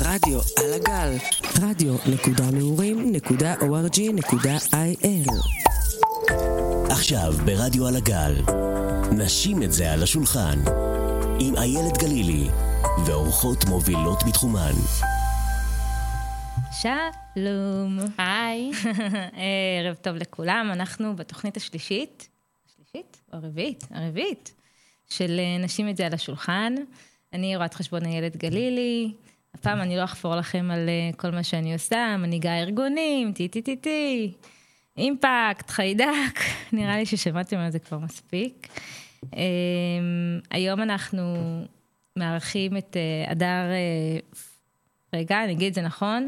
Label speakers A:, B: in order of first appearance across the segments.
A: רדיו על הגל, רדיו.נעורים.org.il
B: עכשיו ברדיו על הגל, נשים את זה על השולחן, עם איילת גלילי, ואורחות מובילות בתחומן.
C: שלום.
D: היי.
C: ערב טוב לכולם, אנחנו בתוכנית השלישית, השלישית? או הרביעית? הרביעית, של אה, נשים את זה על השולחן. אני רואת חשבון איילת גלילי. הפעם אני לא אחפור לכם על אה, כל מה שאני עושה, מנהיגה ארגונים, טי-טי-טי-טי, אימפקט, חיידק, נראה לי ששמעתם על זה כבר מספיק. Um, היום אנחנו מארחים את uh, הדר, uh, רגע, אני אגיד את זה נכון,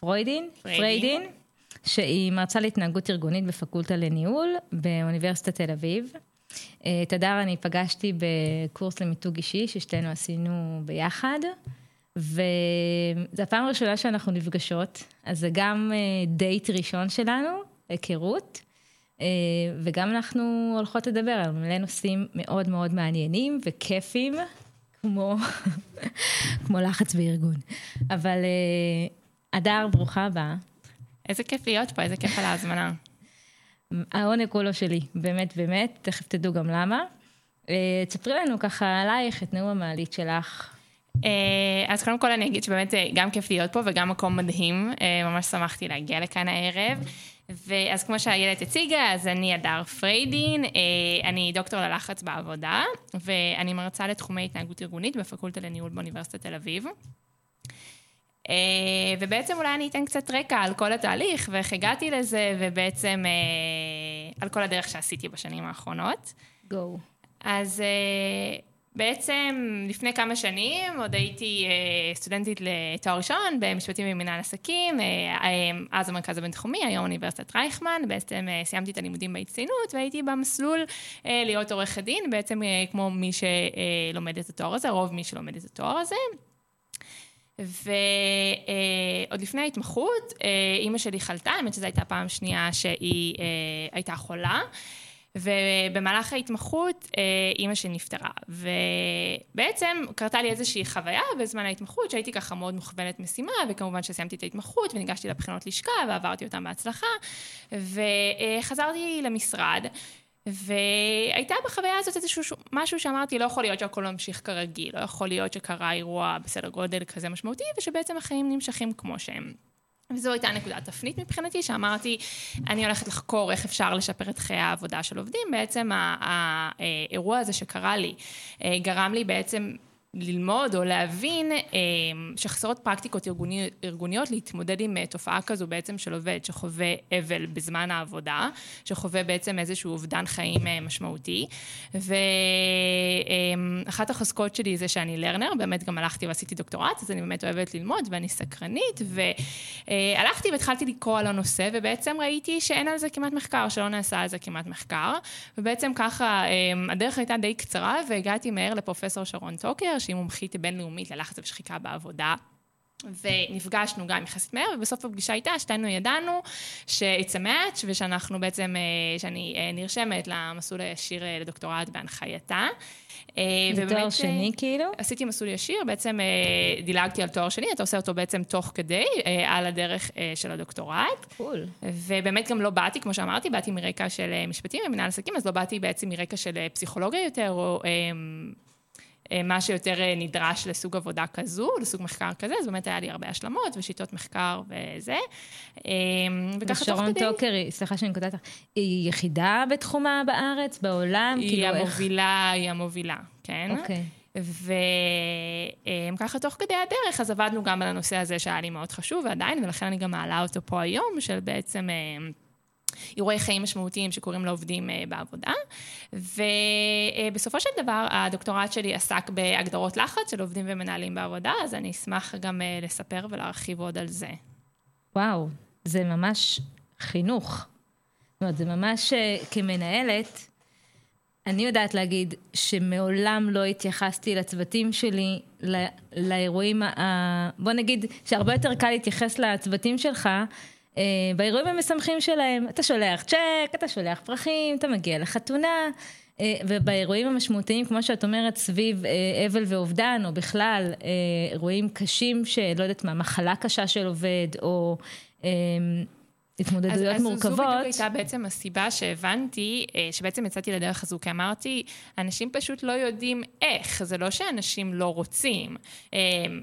C: פרוידין,
D: פריידין.
C: שהיא מרצה להתנהגות ארגונית בפקולטה לניהול באוניברסיטת תל אביב. את הדר אני פגשתי בקורס למיתוג אישי ששתינו עשינו ביחד. וזו הפעם הראשונה שאנחנו נפגשות, אז זה גם uh, דייט ראשון שלנו, היכרות, uh, וגם אנחנו הולכות לדבר על מלא נושאים מאוד מאוד מעניינים וכיפים, כמו, כמו לחץ בארגון. אבל uh, הדר, ברוכה הבאה.
D: איזה כיף להיות פה, איזה כיף על ההזמנה.
C: העונג כולו שלי, באמת באמת, תכף תדעו גם למה. תספרי לנו ככה עלייך את נאום המעלית שלך.
D: אה, אז קודם כל אני אגיד שבאמת אה, גם כיף להיות פה וגם מקום מדהים, אה, ממש שמחתי להגיע לכאן הערב. ואז כמו שהילד הציגה, אז אני הדר פריידין, אני דוקטור ללחץ בעבודה, ואני מרצה לתחומי התנהגות ארגונית בפקולטה לניהול באוניברסיטת תל אביב. ובעצם אולי אני אתן קצת רקע על כל התהליך ואיך הגעתי לזה, ובעצם על כל הדרך שעשיתי בשנים האחרונות.
C: גו.
D: אז בעצם לפני כמה שנים עוד הייתי אה, סטודנטית לתואר ראשון במשפטים ומנהל עסקים, אה, אה, אז המרכז הבינתחומי, היום אוניברסיטת רייכמן, בעצם סיימתי את הלימודים בהצטיינות והייתי במסלול להיות עורכת דין, בעצם כמו מי שלומד את התואר הזה, רוב מי שלומד את התואר הזה. ועוד לפני ההתמחות, אימא שלי חלתה, האמת שזו הייתה פעם שנייה שהיא הייתה חולה. ובמהלך ההתמחות אה, אימא שלי נפטרה, ובעצם קרתה לי איזושהי חוויה בזמן ההתמחות שהייתי ככה מאוד מוכוונת משימה, וכמובן שסיימתי את ההתמחות וניגשתי לבחינות לשכה ועברתי אותן בהצלחה, וחזרתי למשרד. והייתה בחוויה הזאת איזשהו משהו שאמרתי, לא יכול להיות שהכל ממשיך כרגיל, לא יכול להיות שקרה אירוע בסדר גודל כזה משמעותי, ושבעצם החיים נמשכים כמו שהם. וזו הייתה נקודת תפנית מבחינתי, שאמרתי, אני הולכת לחקור איך אפשר לשפר את חיי העבודה של עובדים. בעצם האירוע הזה שקרה לי, אה, גרם לי בעצם ללמוד או להבין אה, שחסרות פרקטיקות ארגוני, ארגוניות להתמודד עם אה, תופעה כזו בעצם של עובד שחווה אבל בזמן העבודה, שחווה בעצם איזשהו אובדן חיים אה, משמעותי. ואחת החזקות שלי זה שאני לרנר, באמת גם הלכתי ועשיתי דוקטורט, אז אני באמת אוהבת ללמוד ואני סקרנית, והלכתי והתחלתי לקרוא על הנושא, ובעצם ראיתי שאין על זה כמעט מחקר, שלא נעשה על זה כמעט מחקר, ובעצם ככה הדרך הייתה די קצרה, והגעתי מהר לפרופסור שרון טוקר, שהיא מומחית בינלאומית ללחץ ושחיקה בעבודה. ונפגשנו גם יחסית מהר, ובסוף הפגישה איתה שתינו ידענו ש-it's a match, ושאנחנו בעצם, אה, שאני אה, נרשמת למסלול הישיר אה, לדוקטורט בהנחייתה.
C: תואר שני כאילו?
D: עשיתי מסלול ישיר, בעצם דילגתי על תואר שני, אתה עושה אותו בעצם תוך כדי, על הדרך של הדוקטורט.
C: קול.
D: ובאמת גם לא באתי, כמו שאמרתי, באתי מרקע של משפטים ומנהל עסקים, אז לא באתי בעצם מרקע של פסיכולוגיה יותר, או... אה, מה שיותר אה, נדרש לסוג עבודה כזו, לסוג מחקר כזה, אז באמת היה לי הרבה השלמות ושיטות מחקר וזה.
C: אה, וככה תוך כדי... ושרון טוקר, סליחה שאני קוטעת אותך, היא יחידה בתחומה בארץ, בעולם?
D: היא כאילו המובילה, איך... היא המובילה, כן.
C: אוקיי.
D: וככה תוך כדי הדרך, אז עבדנו גם על הנושא הזה שהיה לי מאוד חשוב ועדיין, ולכן אני גם מעלה אותו פה היום, של בעצם... אירועי חיים משמעותיים שקורים לעובדים אה, בעבודה. ובסופו של דבר, הדוקטורט שלי עסק בהגדרות לחץ של עובדים ומנהלים בעבודה, אז אני אשמח גם אה, לספר ולהרחיב עוד על זה.
C: וואו, זה ממש חינוך. זאת אומרת, זה ממש אה, כמנהלת, אני יודעת להגיד שמעולם לא התייחסתי לצוותים שלי, לא, לאירועים, ה... בוא נגיד שהרבה יותר קל להתייחס לצוותים שלך באירועים המשמחים שלהם. אתה שולח צ'ק, אתה שולח פרחים, אתה מגיע לחתונה, אה, ובאירועים המשמעותיים, כמו שאת אומרת, סביב אבל ואובדן, או בכלל אירועים קשים שלא יודעת מה, מחלה קשה של עובד, או התמודדויות
D: אז,
C: מורכבות.
D: אז זו בדיוק הייתה בעצם הסיבה שהבנתי, אה, שבעצם יצאתי לדרך הזו, כי אמרתי, אנשים פשוט לא יודעים איך, זה לא שאנשים לא רוצים, אה,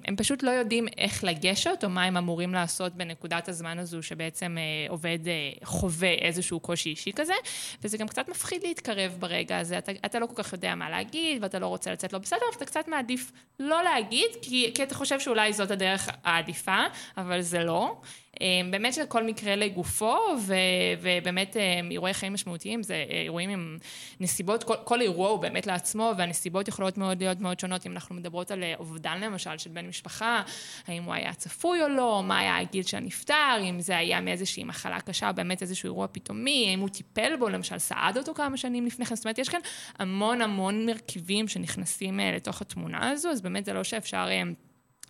D: הם פשוט לא יודעים איך לגשת, או מה הם אמורים לעשות בנקודת הזמן הזו, שבעצם אה, עובד חווה איזשהו קושי אישי כזה, וזה גם קצת מפחיד להתקרב ברגע הזה, אתה, אתה לא כל כך יודע מה להגיד, ואתה לא רוצה לצאת לא בסדר, ואתה קצת מעדיף לא להגיד, כי, כי אתה חושב שאולי זאת הדרך העדיפה, אבל זה לא. אמ, באמת שכל מקרה לגופו, ו, ובאמת אמ, אירועי חיים משמעותיים זה אה, אירועים עם נסיבות, כל, כל אירוע הוא באמת לעצמו, והנסיבות יכולות מאוד להיות מאוד שונות, אם אנחנו מדברות על אה, אובדן למשל של בן משפחה, האם הוא היה צפוי או לא, מה היה הגיל של הנפטר, אם זה היה מאיזושהי מחלה קשה, באמת איזשהו אירוע פתאומי, האם הוא טיפל בו, למשל סעד אותו כמה שנים לפני כן, זאת אומרת, יש כאן המון המון מרכיבים שנכנסים אה, לתוך התמונה הזו, אז באמת זה לא שאפשר...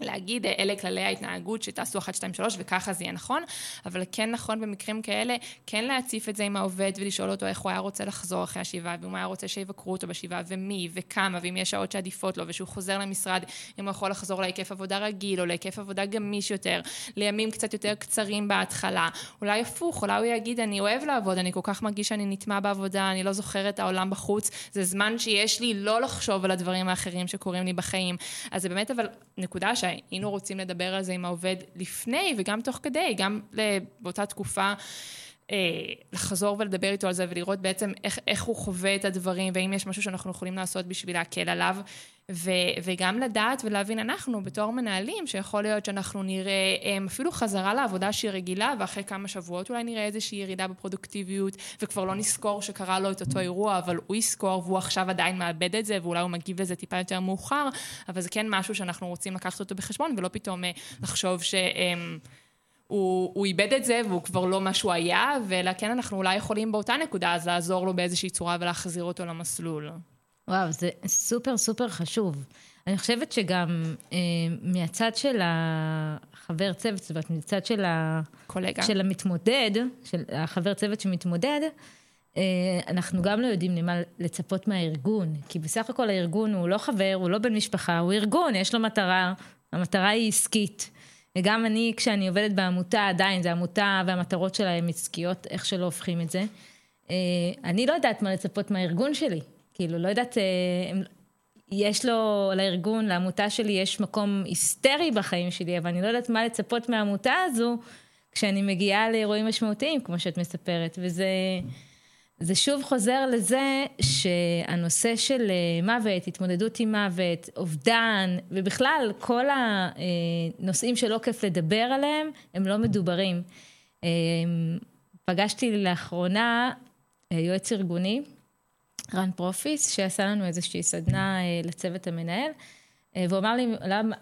D: להגיד אלה כללי ההתנהגות שתעשו 1, 2, 3 וככה זה יהיה נכון, אבל כן נכון במקרים כאלה, כן להציף את זה עם העובד ולשאול אותו איך הוא היה רוצה לחזור אחרי השבעה, ואם הוא היה רוצה שיבקרו אותו בשבעה ומי וכמה, ואם יש שעות שעדיפות לו, ושהוא חוזר למשרד, אם הוא יכול לחזור להיקף עבודה רגיל או להיקף עבודה גמיש יותר, לימים קצת יותר קצרים בהתחלה. אולי הפוך, אולי הוא יגיד אני אוהב לעבוד, אני כל כך מרגיש שאני נטמע בעבודה, אני לא זוכר את העולם בחוץ, זה זמן שיש לי לא לחשוב על הדברים האחרים שקורים לי בחיים. אז זה באמת אבל נקודה. היינו רוצים לדבר על זה עם העובד לפני וגם תוך כדי, גם באותה תקופה. אה, לחזור ולדבר איתו על זה ולראות בעצם איך, איך הוא חווה את הדברים והאם יש משהו שאנחנו יכולים לעשות בשביל להקל עליו. ו, וגם לדעת ולהבין אנחנו בתור מנהלים, שיכול להיות שאנחנו נראה הם, אפילו חזרה לעבודה שהיא רגילה, ואחרי כמה שבועות אולי נראה איזושהי ירידה בפרודוקטיביות, וכבר לא נזכור שקרה לו את אותו אירוע, אבל הוא יזכור והוא עכשיו עדיין מאבד את זה, ואולי הוא מגיב לזה טיפה יותר מאוחר, אבל זה כן משהו שאנחנו רוצים לקחת אותו בחשבון, ולא פתאום אה, לחשוב ש... הוא, הוא איבד את זה והוא כבר לא מה שהוא היה, אלא כן אנחנו אולי יכולים באותה נקודה אז לעזור לו באיזושהי צורה ולהחזיר אותו למסלול.
C: וואו, זה סופר סופר חשוב. אני חושבת שגם אה, מהצד של החבר צוות, זאת אומרת, מצד של, ה...
D: קולגה.
C: של המתמודד, של החבר צוות שמתמודד, אה, אנחנו גם לא יודעים למה לצפות מהארגון, כי בסך הכל הארגון הוא לא חבר, הוא לא בן משפחה, הוא ארגון, יש לו מטרה, המטרה היא עסקית. וגם אני, כשאני עובדת בעמותה, עדיין, זו עמותה והמטרות שלה הן עסקיות, איך שלא הופכים את זה. אה, אני לא יודעת מה לצפות מהארגון שלי. כאילו, לא יודעת, אה, יש לו, לארגון, לעמותה שלי, יש מקום היסטרי בחיים שלי, אבל אני לא יודעת מה לצפות מהעמותה הזו כשאני מגיעה לאירועים משמעותיים, כמו שאת מספרת. וזה זה שוב חוזר לזה שהנושא של אה, מוות, התמודדות עם מוות, אובדן, ובכלל, כל הנושאים שלא כיף לדבר עליהם, הם לא מדוברים. אה, פגשתי לאחרונה יועץ ארגוני, רן פרופיס, שעשה לנו איזושהי סדנה אה, לצוות המנהל, אה, והוא אמר, לי,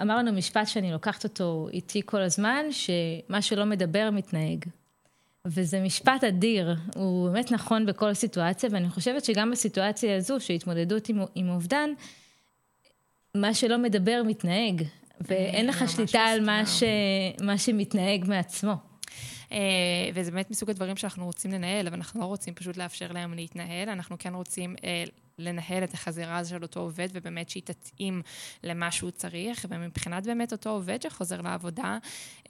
C: אמר לנו משפט שאני לוקחת אותו איתי כל הזמן, שמה שלא מדבר מתנהג. וזה משפט אדיר, הוא באמת נכון בכל סיטואציה, ואני חושבת שגם בסיטואציה הזו, שהתמודדות עם, עם אובדן, מה שלא מדבר מתנהג, ואין לך שליטה על מה, ש, מה שמתנהג מעצמו.
D: אה, וזה באמת מסוג הדברים שאנחנו רוצים לנהל, אבל אנחנו לא רוצים פשוט לאפשר להם להתנהל, אנחנו כן רוצים אה, לנהל את החזירה של אותו עובד, ובאמת שהיא תתאים למה שהוא צריך, ומבחינת באמת אותו עובד שחוזר לעבודה,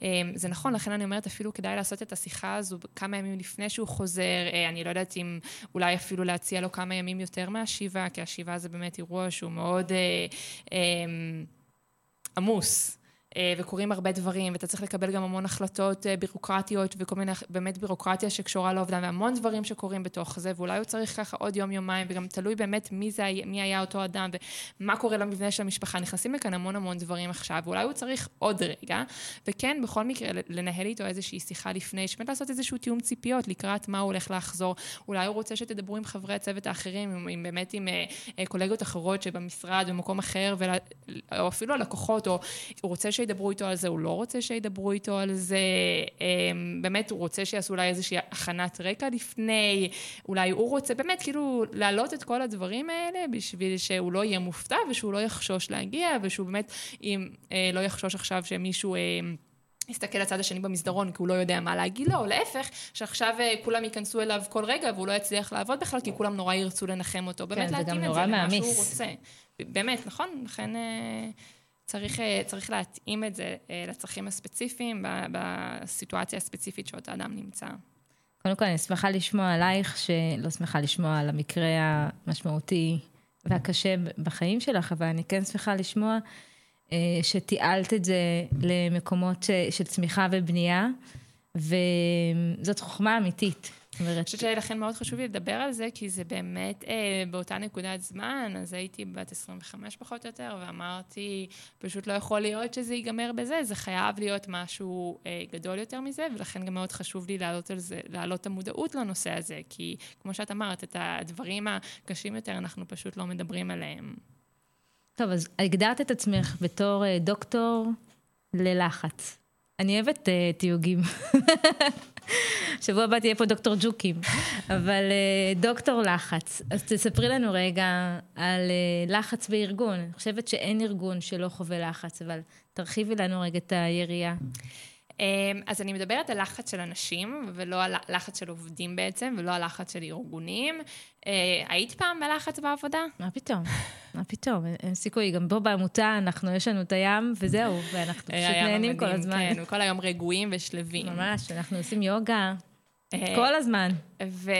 D: אה, זה נכון, לכן אני אומרת, אפילו כדאי לעשות את השיחה הזו כמה ימים לפני שהוא חוזר, אני לא יודעת אם אולי אפילו להציע לו כמה ימים יותר מהשיבה, כי השיבה זה באמת אירוע שהוא מאוד אה, אה, עמוס. אה, וקורים הרבה דברים, ואתה צריך לקבל גם המון החלטות אה, בירוקרטיות וכל מיני, באמת בירוקרטיה שקשורה לאובדן, והמון דברים שקורים בתוך זה, ואולי הוא צריך ככה עוד יום-יומיים, וגם תלוי באמת מי, זה, מי היה אותו אדם, ומה קורה למבנה של המשפחה. נכנסים לכאן המון המון דברים עכשיו, ואולי הוא צריך עוד רגע, וכן, בכל מקרה, לנהל איתו איזושהי שיחה לפני, שבאמת לעשות איזשהו תיאום ציפיות לקראת מה הוא הולך לחזור. אולי הוא רוצה שתדברו עם חברי הצוות האחרים, עם, עם באמת עם אה, קולגות אחרות שבמשרד, במקום אחר, ולה, או אפילו הלקוחות, או הוא רוצה שידברו איתו על זה, הוא לא רוצה שידברו איתו על זה, אמ, באמת הוא רוצה שיעשו אולי איזושהי הכנת רקע לפני, אולי הוא רוצה באמת כאילו להעלות את כל הדברים האלה בשביל שהוא לא יהיה מופתע ושהוא לא יחשוש להגיע ושהוא באמת אם, אה, לא יחשוש עכשיו שמישהו... אה, יסתכל לצד השני במסדרון כי הוא לא יודע מה להגיד לו, או להפך, שעכשיו אה, כולם ייכנסו אליו כל רגע והוא לא יצליח לעבוד בכלל, כי כולם נורא ירצו לנחם אותו.
C: כן,
D: באמת להתאים את זה למה. שהוא רוצה. באמת, נכון? לכן צריך, אה, צריך להתאים את זה אה, לצרכים הספציפיים, בסיטואציה הספציפית שאותו אדם נמצא.
C: קודם כל, אני שמחה לשמוע עלייך, שלא שמחה לשמוע על המקרה המשמעותי והקשה בחיים שלך, אבל אני כן שמחה לשמוע אה, שתיעלת את זה למקומות של צמיחה ובנייה, וזאת חוכמה אמיתית.
D: אני חושבת שלכן מאוד חשוב לי לדבר על זה, כי זה באמת אה, באותה נקודת זמן, אז הייתי בת 25 פחות או יותר, ואמרתי, פשוט לא יכול להיות שזה ייגמר בזה, זה חייב להיות משהו אה, גדול יותר מזה, ולכן גם מאוד חשוב לי להעלות על זה, להעלות את המודעות לנושא הזה, כי כמו שאת אמרת, את הדברים הקשים יותר, אנחנו פשוט לא מדברים עליהם.
C: טוב, אז הגדרת את עצמך בתור אה, דוקטור ללחץ. אני אוהבת אה, תיוגים. שבוע הבא תהיה פה דוקטור ג'וקים, אבל אה, דוקטור לחץ. אז תספרי לנו רגע על אה, לחץ בארגון. אני חושבת שאין ארגון שלא חווה לחץ, אבל תרחיבי לנו רגע את היריעה.
D: אמ, אז אני מדברת על לחץ של אנשים, ולא על לחץ של עובדים בעצם, ולא על לחץ של ארגונים. אה, היית פעם בלחץ בעבודה?
C: מה פתאום? מה פתאום? אין, סיכוי. גם פה בעמותה, אנחנו, יש לנו את הים, וזהו, ואנחנו פשוט
D: היה
C: נהנים כל הזמן.
D: כן, וכל היום רגועים ושלווים.
C: ממש, אנחנו עושים יוגה
D: אה,
C: כל הזמן.
D: ו-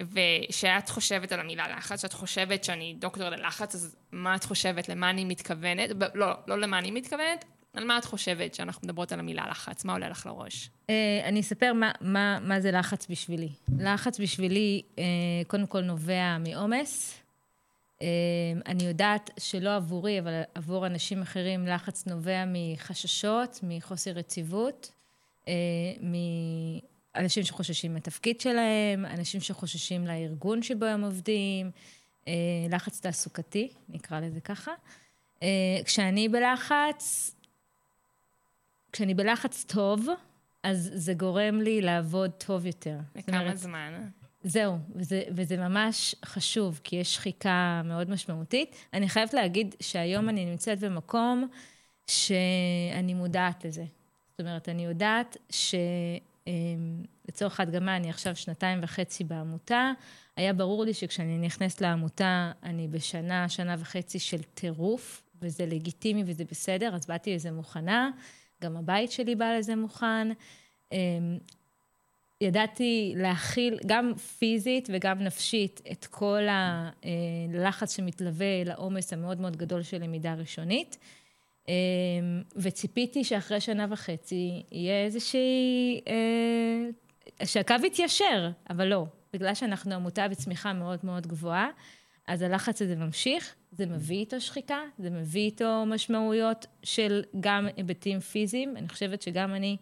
D: ושאת חושבת על המילה לחץ, שאת חושבת שאני דוקטור ללחץ, אז מה את חושבת, למה אני מתכוונת? לא, לא למה אני מתכוונת, על מה את חושבת שאנחנו מדברות על המילה לחץ? מה עולה לך לראש?
C: אה, אני אספר מה, מה, מה זה לחץ בשבילי. לחץ בשבילי, אה, קודם כל נובע מעומס. אה, אני יודעת שלא עבורי, אבל עבור אנשים אחרים, לחץ נובע מחששות, מחוסר יציבות, מאנשים שחוששים מהתפקיד שלהם, אנשים שחוששים לארגון שבו הם עובדים, אה, לחץ תעסוקתי, נקרא לזה ככה. אה, כשאני בלחץ, כשאני בלחץ טוב, אז זה גורם לי לעבוד טוב יותר.
D: לכמה
C: אומרת,
D: זמן?
C: זהו, וזה, וזה ממש חשוב, כי יש שחיקה מאוד משמעותית. אני חייבת להגיד שהיום אני נמצאת במקום שאני מודעת לזה. זאת אומרת, אני יודעת שלצורך ההדגמה, אני עכשיו שנתיים וחצי בעמותה. היה ברור לי שכשאני נכנסת לעמותה, אני בשנה, שנה וחצי של טירוף, וזה לגיטימי וזה בסדר, אז באתי לזה מוכנה. גם הבית שלי בא לזה מוכן. אמ, ידעתי להכיל גם פיזית וגם נפשית את כל הלחץ שמתלווה לעומס המאוד מאוד גדול של למידה ראשונית. אמ, וציפיתי שאחרי שנה וחצי יהיה איזושהי... אה, שהקו יתיישר, אבל לא. בגלל שאנחנו עמותה בצמיחה מאוד מאוד גבוהה, אז הלחץ הזה ממשיך, זה מביא איתו שחיקה, זה מביא איתו משמעויות של גם היבטים פיזיים. אני חושבת שגם אני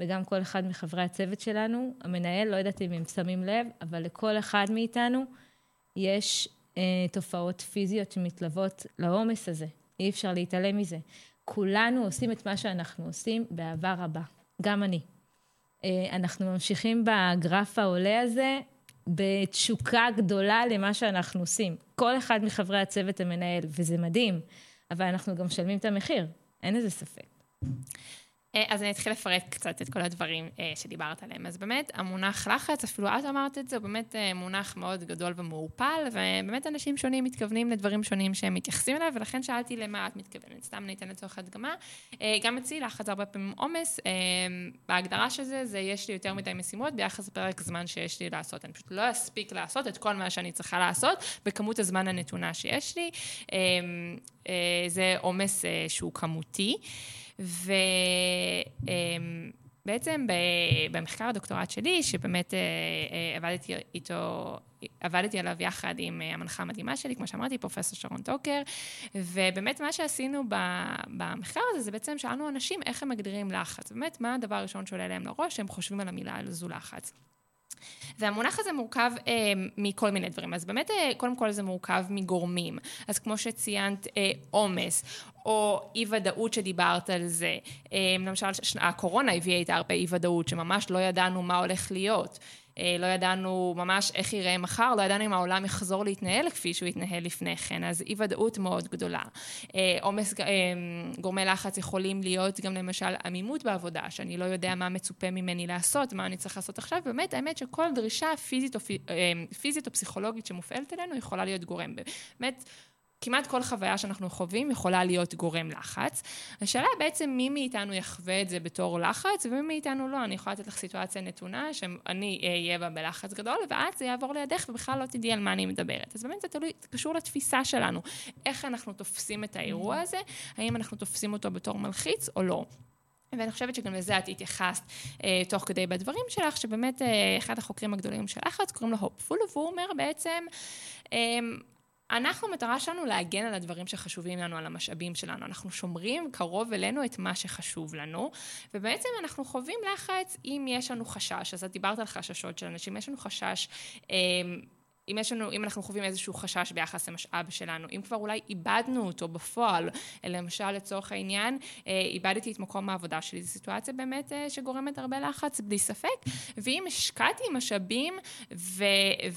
C: וגם כל אחד מחברי הצוות שלנו, המנהל, לא יודעת אם הם שמים לב, אבל לכל אחד מאיתנו יש אה, תופעות פיזיות שמתלוות לעומס הזה. אי אפשר להתעלם מזה. כולנו עושים את מה שאנחנו עושים באהבה רבה, גם אני. אה, אנחנו ממשיכים בגרף העולה הזה בתשוקה גדולה למה שאנחנו עושים. כל אחד מחברי הצוות המנהל, וזה מדהים, אבל אנחנו גם משלמים את המחיר, אין לזה ספק.
D: אה, אז אני אתחיל לפרט קצת את כל הדברים אה, שדיברת עליהם. אז באמת, המונח לחץ, אפילו את אמרת את זה, הוא באמת אה, מונח מאוד גדול ומעורפל, ובאמת אנשים שונים מתכוונים לדברים שונים שהם מתייחסים אליו, ולכן שאלתי למה את מתכוונת. סתם אני אתן לצורך הדגמה. גם אצלי לחץ הרבה פעמים עומס, בהגדרה של זה, זה יש לי יותר מדי משימות ביחס לפרק זמן שיש לי לעשות. אני פשוט לא אספיק לעשות את כל מה שאני צריכה לעשות בכמות הזמן הנתונה שיש לי. זה עומס שהוא כמותי. ובעצם במחקר הדוקטורט שלי, שבאמת אה, אה, עבדתי איתו, עבדתי עליו יחד עם אה, המנחה המדהימה שלי, כמו שאמרתי, פרופסור שרון טוקר, ובאמת מה שעשינו במחקר הזה, זה בעצם שאלנו אנשים איך הם מגדירים לחץ. באמת, מה הדבר הראשון שעולה להם לראש, שהם חושבים על המילה הזו לחץ. והמונח הזה מורכב אה, מכל מיני דברים. אז באמת, אה, קודם כל זה מורכב מגורמים. אז כמו שציינת, אה, עומס, או אי-ודאות שדיברת על זה. אה, למשל, הקורונה הביאה איתה הרבה אי-ודאות, שממש לא ידענו מה הולך להיות. אה, לא ידענו ממש איך יראה מחר, לא ידענו אם העולם יחזור להתנהל כפי שהוא התנהל לפני כן, אז אי ודאות מאוד גדולה. אה, עומס, גורמי לחץ יכולים להיות גם למשל עמימות בעבודה, שאני לא יודע מה מצופה ממני לעשות, מה אני צריך לעשות עכשיו, באמת האמת שכל דרישה פיזית או, פיזית או פסיכולוגית שמופעלת עלינו יכולה להיות גורם. באמת, כמעט כל חוויה שאנחנו חווים יכולה להיות גורם לחץ. השאלה בעצם מי מאיתנו יחווה את זה בתור לחץ ומי מאיתנו לא. אני יכולה לתת לך סיטואציה נתונה שאני אהיה בה בלחץ גדול ואת זה יעבור לידך ובכלל לא תדעי על מה אני מדברת. אז באמת זה תלוי, זה קשור לתפיסה שלנו. איך אנחנו תופסים את האירוע הזה, האם אנחנו תופסים אותו בתור מלחיץ או לא. ואני חושבת שגם לזה את התייחסת אה, תוך כדי בדברים שלך, שבאמת אה, אחד החוקרים הגדולים של לחץ קוראים לו הופפול, והוא אומר בעצם, אה, אנחנו, המטרה שלנו להגן על הדברים שחשובים לנו, על המשאבים שלנו. אנחנו שומרים קרוב אלינו את מה שחשוב לנו, ובעצם אנחנו חווים לחץ אם יש לנו חשש. אז את דיברת על חששות של אנשים, יש לנו חשש אה, אם יש לנו, אם אנחנו חווים איזשהו חשש ביחס למשאב שלנו, אם כבר אולי איבדנו אותו בפועל, למשל לצורך העניין, אה, איבדתי את מקום העבודה שלי, זו סיטואציה באמת אה, שגורמת הרבה לחץ, בלי ספק, ואם השקעתי משאבים ו,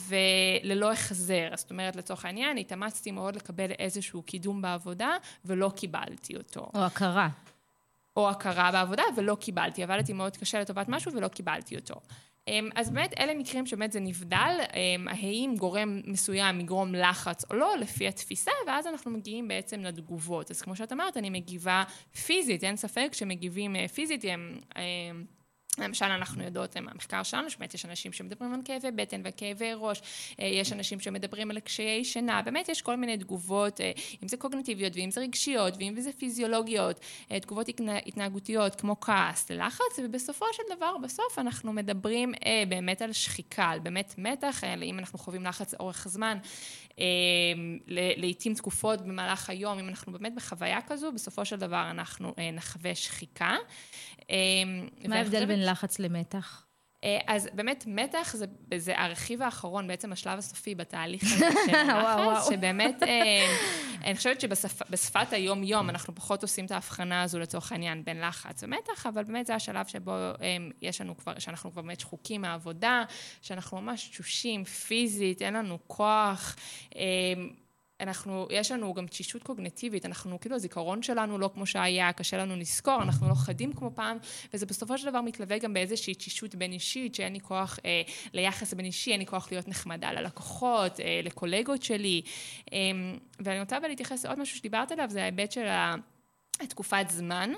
D: וללא החזר, זאת אומרת לצורך העניין, התאמצתי מאוד לקבל איזשהו קידום בעבודה ולא קיבלתי אותו.
C: או הכרה.
D: או הכרה בעבודה ולא קיבלתי, עבדתי מאוד קשה לטובת משהו ולא קיבלתי אותו. אמ, אז באמת אלה מקרים שבאמת זה נבדל, אמ, האם גורם מסוים יגרום לחץ או לא, לפי התפיסה, ואז אנחנו מגיעים בעצם לתגובות. אז כמו שאת אמרת, אני מגיבה פיזית, אין ספק שמגיבים אה, פיזית, הם... למשל, אנחנו יודעות מהמחקר שלנו, שבאמת יש אנשים שמדברים על כאבי בטן וכאבי ראש, אה, יש אנשים שמדברים על קשיי שינה, באמת יש כל מיני תגובות, אה, אם זה קוגנטיביות ואם זה רגשיות ואם זה פיזיולוגיות, אה, תגובות התנהגותיות כמו כעס, לחץ, ובסופו של דבר, בסוף אנחנו מדברים באמת על שחיקה, על באמת מתח, אם אנחנו חווים לחץ אורך זמן, לעיתים תקופות במהלך היום, אם אנחנו באמת בחוויה כזו, בסופו של דבר אנחנו נחווה שחיקה.
C: מה ההבדל בין לחץ למתח?
D: אה, אז באמת מתח זה, זה הרכיב האחרון, בעצם השלב הסופי בתהליך הזה של הלחץ, שבאמת, אה, אני חושבת שבשפת היום-יום אנחנו פחות עושים את ההבחנה הזו לצורך העניין בין לחץ ומתח, אבל באמת זה השלב שבו אה, יש לנו כבר, שאנחנו כבר באמת שחוקים מהעבודה, שאנחנו ממש תשושים פיזית, אין לנו כוח. אנחנו, יש לנו גם תשישות קוגנטיבית, אנחנו, כאילו הזיכרון שלנו לא כמו שהיה, קשה לנו לזכור, אנחנו לא חדים כמו פעם, וזה בסופו של דבר מתלווה גם באיזושהי תשישות בין אישית, שאין לי כוח אה, ליחס בין אישי, אין לי כוח להיות נחמדה ללקוחות, אה, לקולגות שלי. אה, ואני רוצה אבל להתייחס לעוד משהו שדיברת עליו, זה ההיבט של התקופת זמן.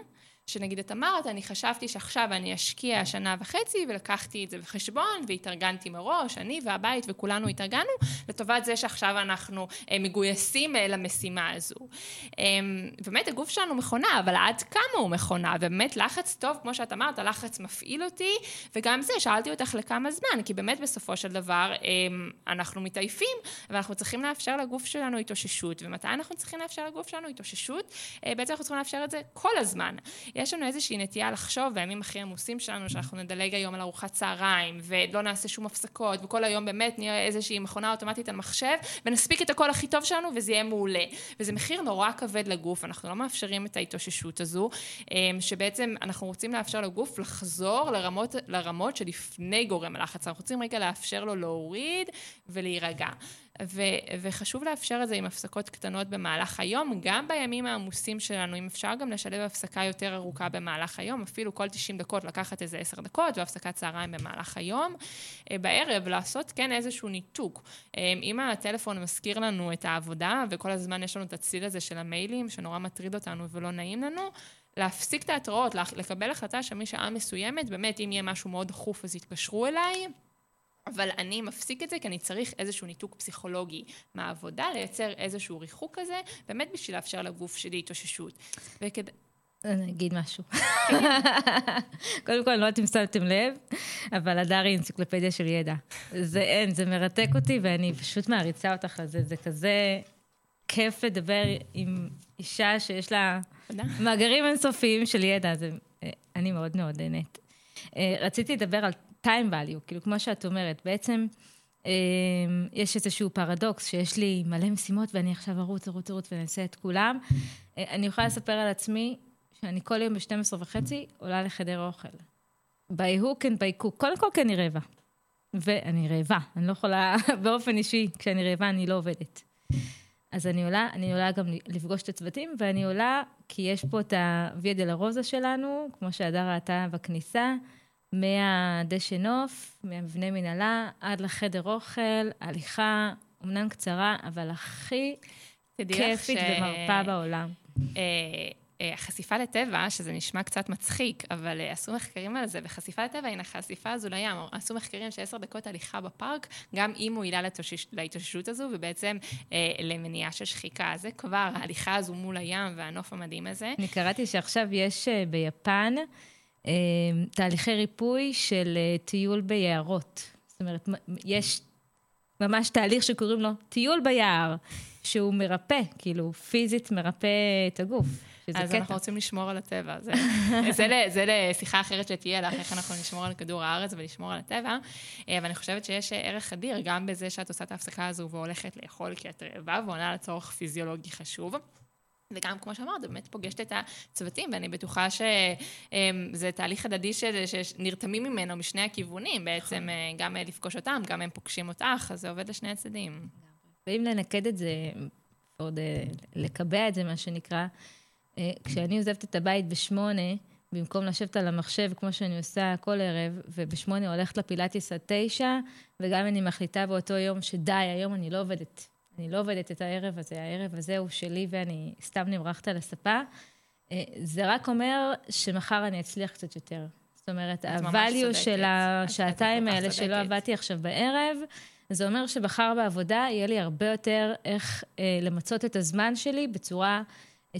D: שנגיד את אמרת, אני חשבתי שעכשיו אני אשקיע שנה וחצי ולקחתי את זה בחשבון והתארגנתי מראש, אני והבית וכולנו התארגנו לטובת זה שעכשיו אנחנו אה, מגויסים אה, למשימה הזו. אה, באמת הגוף שלנו מכונה, אבל עד כמה הוא מכונה? ובאמת לחץ טוב, כמו שאת אמרת, הלחץ מפעיל אותי, וגם זה, שאלתי אותך לכמה זמן, כי באמת בסופו של דבר אנחנו מתעייפים, ואנחנו צריכים לאפשר לגוף שלנו התאוששות, ומתי אנחנו צריכים לאפשר לגוף שלנו התאוששות? בעצם אנחנו צריכים לאפשר את זה כל הזמן. יש לנו איזושהי נטייה לחשוב בימים הכי עמוסים שלנו, שאנחנו נדלג היום על ארוחת צהריים, ולא נעשה שום הפסקות, וכל היום באמת נהיה איזושהי מכונה אוטומטית על מחשב, ונספיק את הכל הכי טוב שלנו, וזה יהיה מעולה. וזה מחיר נורא כבד לגוף, אנחנו לא מאפשרים את ההתאוששות הזו, אמ, שבעצם אנחנו רוצים לאפשר לגוף לחזור לרמות, לרמות שלפני גורם הלחץ. אנחנו רוצים רגע לאפשר לו להוריד ולהירגע. ו, וחשוב לאפשר את זה עם הפסקות קטנות במהלך היום, גם בימים העמוסים שלנו, אם אפשר גם לשלב הפסקה יותר ארוכה במהלך היום, אפילו כל 90 דקות לקחת איזה 10 דקות והפסקת צהריים במהלך היום. אה, בערב לעשות כן איזשהו ניתוק. אה, אם הטלפון מזכיר לנו את העבודה, וכל הזמן יש לנו את הצליל הזה של המיילים, שנורא מטריד אותנו ולא נעים לנו, להפסיק את ההתראות, לקבל החלטה שמשעה מסוימת, באמת, אם יהיה משהו מאוד דחוף אז יתקשרו אליי. אבל אני מפסיק את זה כי אני צריך איזשהו ניתוק פסיכולוגי מהעבודה, לייצר איזשהו ריחוק כזה, באמת בשביל לאפשר לגוף שלי התאוששות. וכד...
C: אני אגיד משהו. קודם כל, אני לא יודעת אם שמתם לב, אבל הדר היא אנציקלופדיה של ידע. זה אין, זה מרתק אותי, ואני פשוט מעריצה אותך על זה. זה כזה כיף לדבר עם אישה שיש לה מאגרים אינסופיים של ידע. זה, אני מאוד מאוד נהנית. אה, רציתי לדבר על time value, כאילו, כמו שאת אומרת, בעצם אה, יש איזשהו פרדוקס שיש לי מלא משימות ואני עכשיו ארוץ, ארוץ, ארוץ ואני אעשה את כולם. אה, אני יכולה לספר על עצמי שאני כל יום ב-12 וחצי עולה לחדר אוכל. by hook and by cook. קודם כל כי אני רעבה. ואני רעבה, אני לא יכולה, באופן אישי, כשאני רעבה אני לא עובדת. אז אני עולה, אני עולה גם לפגוש את הצוותים, ואני עולה כי יש פה את הוויה דה רוזה שלנו, כמו שהדר ראתה בכניסה, מהדשא נוף, מהמבנה מנהלה, עד לחדר אוכל, הליכה, אמנם קצרה, אבל הכי כיפית ש... ומרפה בעולם. אה,
D: החשיפה לטבע, שזה נשמע קצת מצחיק, אבל uh, עשו מחקרים על זה, וחשיפה לטבע, הנה, חשיפה הזו לים, עשו מחקרים שעשר דקות הליכה בפארק, גם היא מועילה לתושש, להתאוששות הזו, ובעצם uh, למניעה של שחיקה. זה כבר, ההליכה הזו מול הים והנוף המדהים הזה.
C: אני קראתי שעכשיו יש ביפן תהליכי ריפוי של uh, טיול ביערות. זאת אומרת, יש ממש תהליך שקוראים לו טיול ביער, שהוא מרפא, כאילו, פיזית מרפא את הגוף.
D: אז קטע. אנחנו רוצים לשמור על הטבע. זה, זה, זה לשיחה אחרת שתהיה לך, איך אנחנו נשמור על כדור הארץ ולשמור על הטבע. אה, ואני חושבת שיש ערך אדיר גם בזה שאת עושה את ההפסקה הזו והולכת לאכול כי את רעבה ועונה לצורך פיזיולוגי חשוב. וגם, כמו שאמרת, באמת פוגשת את הצוותים, ואני בטוחה שזה תהליך הדדי שנרתמים ממנו משני הכיוונים, בעצם נכון. אה, גם לפגוש אותם, גם הם פוגשים אותך, אז זה עובד לשני הצדדים.
C: ואם לנקד את זה, עוד אה, לקבע את זה, מה שנקרא, אה, כשאני עוזבת את הבית בשמונה, במקום לשבת על המחשב כמו שאני עושה כל ערב, ובשמונה הולכת לפילאטיס עד תשע, וגם אני מחליטה באותו יום שדי, היום אני לא עובדת. אני לא עובדת את הערב הזה, הערב הזה הוא שלי ואני סתם נמרחת על הספה. אה, זה רק אומר שמחר אני אצליח קצת יותר. זאת אומרת, ה-value של השעתיים האלה שלא עבדתי עכשיו בערב, זה אומר שבחר בעבודה יהיה לי הרבה יותר איך אה, למצות את הזמן שלי בצורה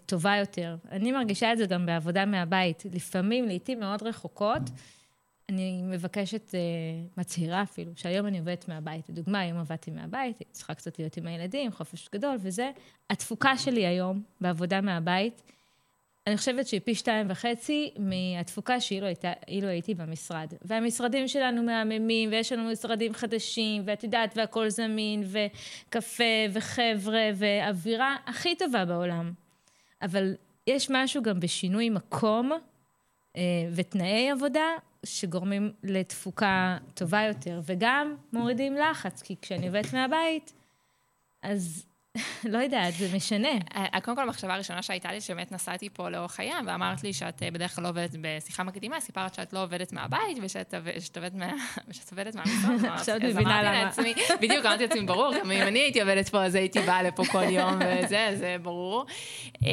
C: טובה יותר. אני מרגישה את זה גם בעבודה מהבית. לפעמים, לעיתים מאוד רחוקות, אני מבקשת, אה, מצהירה אפילו, שהיום אני עובדת מהבית. לדוגמה, היום עבדתי מהבית, הייתי צריכה קצת להיות עם הילדים, חופש גדול וזה. התפוקה שלי היום בעבודה מהבית, אני חושבת שהיא פי שתיים וחצי מהתפוקה שאילו הייתה, הייתי במשרד. והמשרדים שלנו מהממים, ויש לנו משרדים חדשים, ואת יודעת, והכול זמין, וקפה, וחבר'ה, ואווירה הכי טובה בעולם. אבל יש משהו גם בשינוי מקום אה, ותנאי עבודה שגורמים לתפוקה טובה יותר, וגם מורידים לחץ, כי כשאני עובדת מהבית, אז לא יודעת, זה משנה.
D: אה, קודם כל, המחשבה הראשונה שהייתה לי, שבאמת נסעתי פה לאורך הים, ואמרת לי שאת אה, בדרך כלל לא עובדת בשיחה מקדימה, סיפרת שאת לא עובדת מהבית, ושאת עובדת מהמשרד.
C: עכשיו את מבינה למה.
D: בדיוק, אמרתי לעצמי, ברור, גם אם אני הייתי עובדת פה, אז הייתי באה לפה כל יום, וזה, זה ברור. אמ,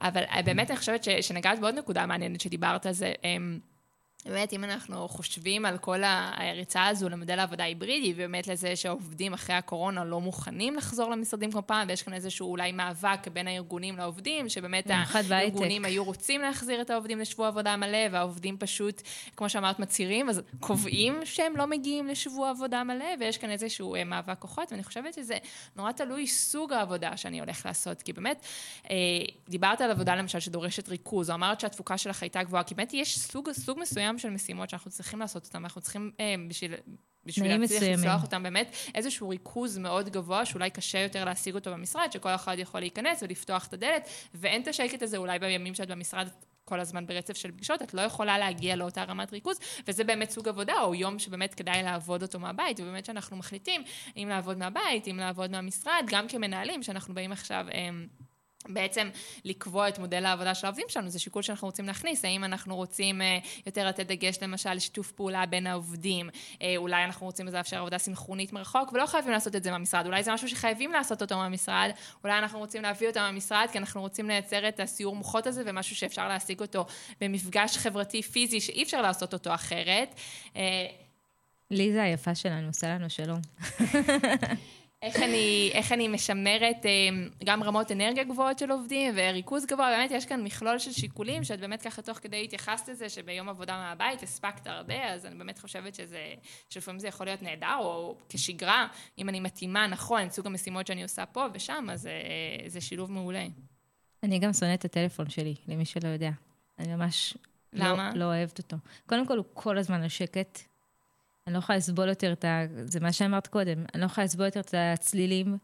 D: אבל אה, באמת, אני חושבת שנגעת בעוד נקודה מעניינת שדיברת על זה. אמ, באמת, אם אנחנו חושבים על כל הריצה הזו למודל העבודה היברידי, ובאמת לזה שהעובדים אחרי הקורונה לא מוכנים לחזור למשרדים כמו פעם, ויש כאן איזשהו אולי מאבק בין הארגונים לעובדים, שבאמת הארגונים היו רוצים להחזיר את העובדים לשבוע עבודה מלא, והעובדים פשוט, כמו שאמרת, מצהירים, אז קובעים שהם לא מגיעים לשבוע עבודה מלא, ויש כאן איזשהו אה, מאבק כוחות, ואני חושבת שזה נורא תלוי סוג העבודה שאני הולך לעשות, כי באמת, אה, דיברת על עבודה למשל שדורשת ריכוז, או אמרת שהתפוקה שלך הייתה גבוהה, כי באמת יש סוג, סוג מסוים של משימות שאנחנו צריכים לעשות אותן, אנחנו צריכים אה, בשביל... בשביל להצליח לצלוח אותם באמת, איזשהו ריכוז מאוד גבוה, שאולי קשה יותר להשיג אותו במשרד, שכל אחד יכול להיכנס ולפתוח את הדלת, ואין את השקט הזה אולי בימים שאת במשרד כל הזמן ברצף של פגישות, את לא יכולה להגיע לאותה רמת ריכוז, וזה באמת סוג עבודה, או יום שבאמת כדאי לעבוד אותו מהבית, ובאמת שאנחנו מחליטים אם לעבוד מהבית, אם לעבוד מהמשרד, גם כמנהלים, שאנחנו באים עכשיו... אה, בעצם לקבוע את מודל העבודה של העובדים שלנו, זה שיקול שאנחנו רוצים להכניס, האם אנחנו רוצים אה, יותר לתת דגש למשל לשיתוף פעולה בין העובדים, אה, אולי אנחנו רוצים לאפשר עבודה סינכרונית מרחוק, ולא חייבים לעשות את זה מהמשרד, אולי זה משהו שחייבים לעשות אותו מהמשרד, אולי אנחנו רוצים להביא אותו מהמשרד, כי אנחנו רוצים לייצר את הסיור מוחות הזה, ומשהו שאפשר להשיג אותו במפגש חברתי פיזי, שאי אפשר לעשות אותו אחרת.
C: אה, ליזה היפה שלנו, עושה לנו שלום.
D: איך אני, איך אני משמרת אה, גם רמות אנרגיה גבוהות של עובדים וריכוז גבוה, באמת יש כאן מכלול של שיקולים שאת באמת ככה תוך כדי התייחסת לזה, שביום עבודה מהבית הספקת הרבה, אז אני באמת חושבת שזה, שלפעמים זה יכול להיות נהדר, או כשגרה, אם אני מתאימה נכון סוג המשימות שאני עושה פה ושם, אז אה, זה שילוב מעולה.
C: אני גם שונאת את הטלפון שלי, למי שלא יודע. אני ממש למה? לא, לא אוהבת אותו. קודם כל, הוא כל הזמן על שקט. אני לא יכולה לסבול יותר את ה... זה מה שאמרת קודם. אני לא יכולה לסבול יותר את הצלילים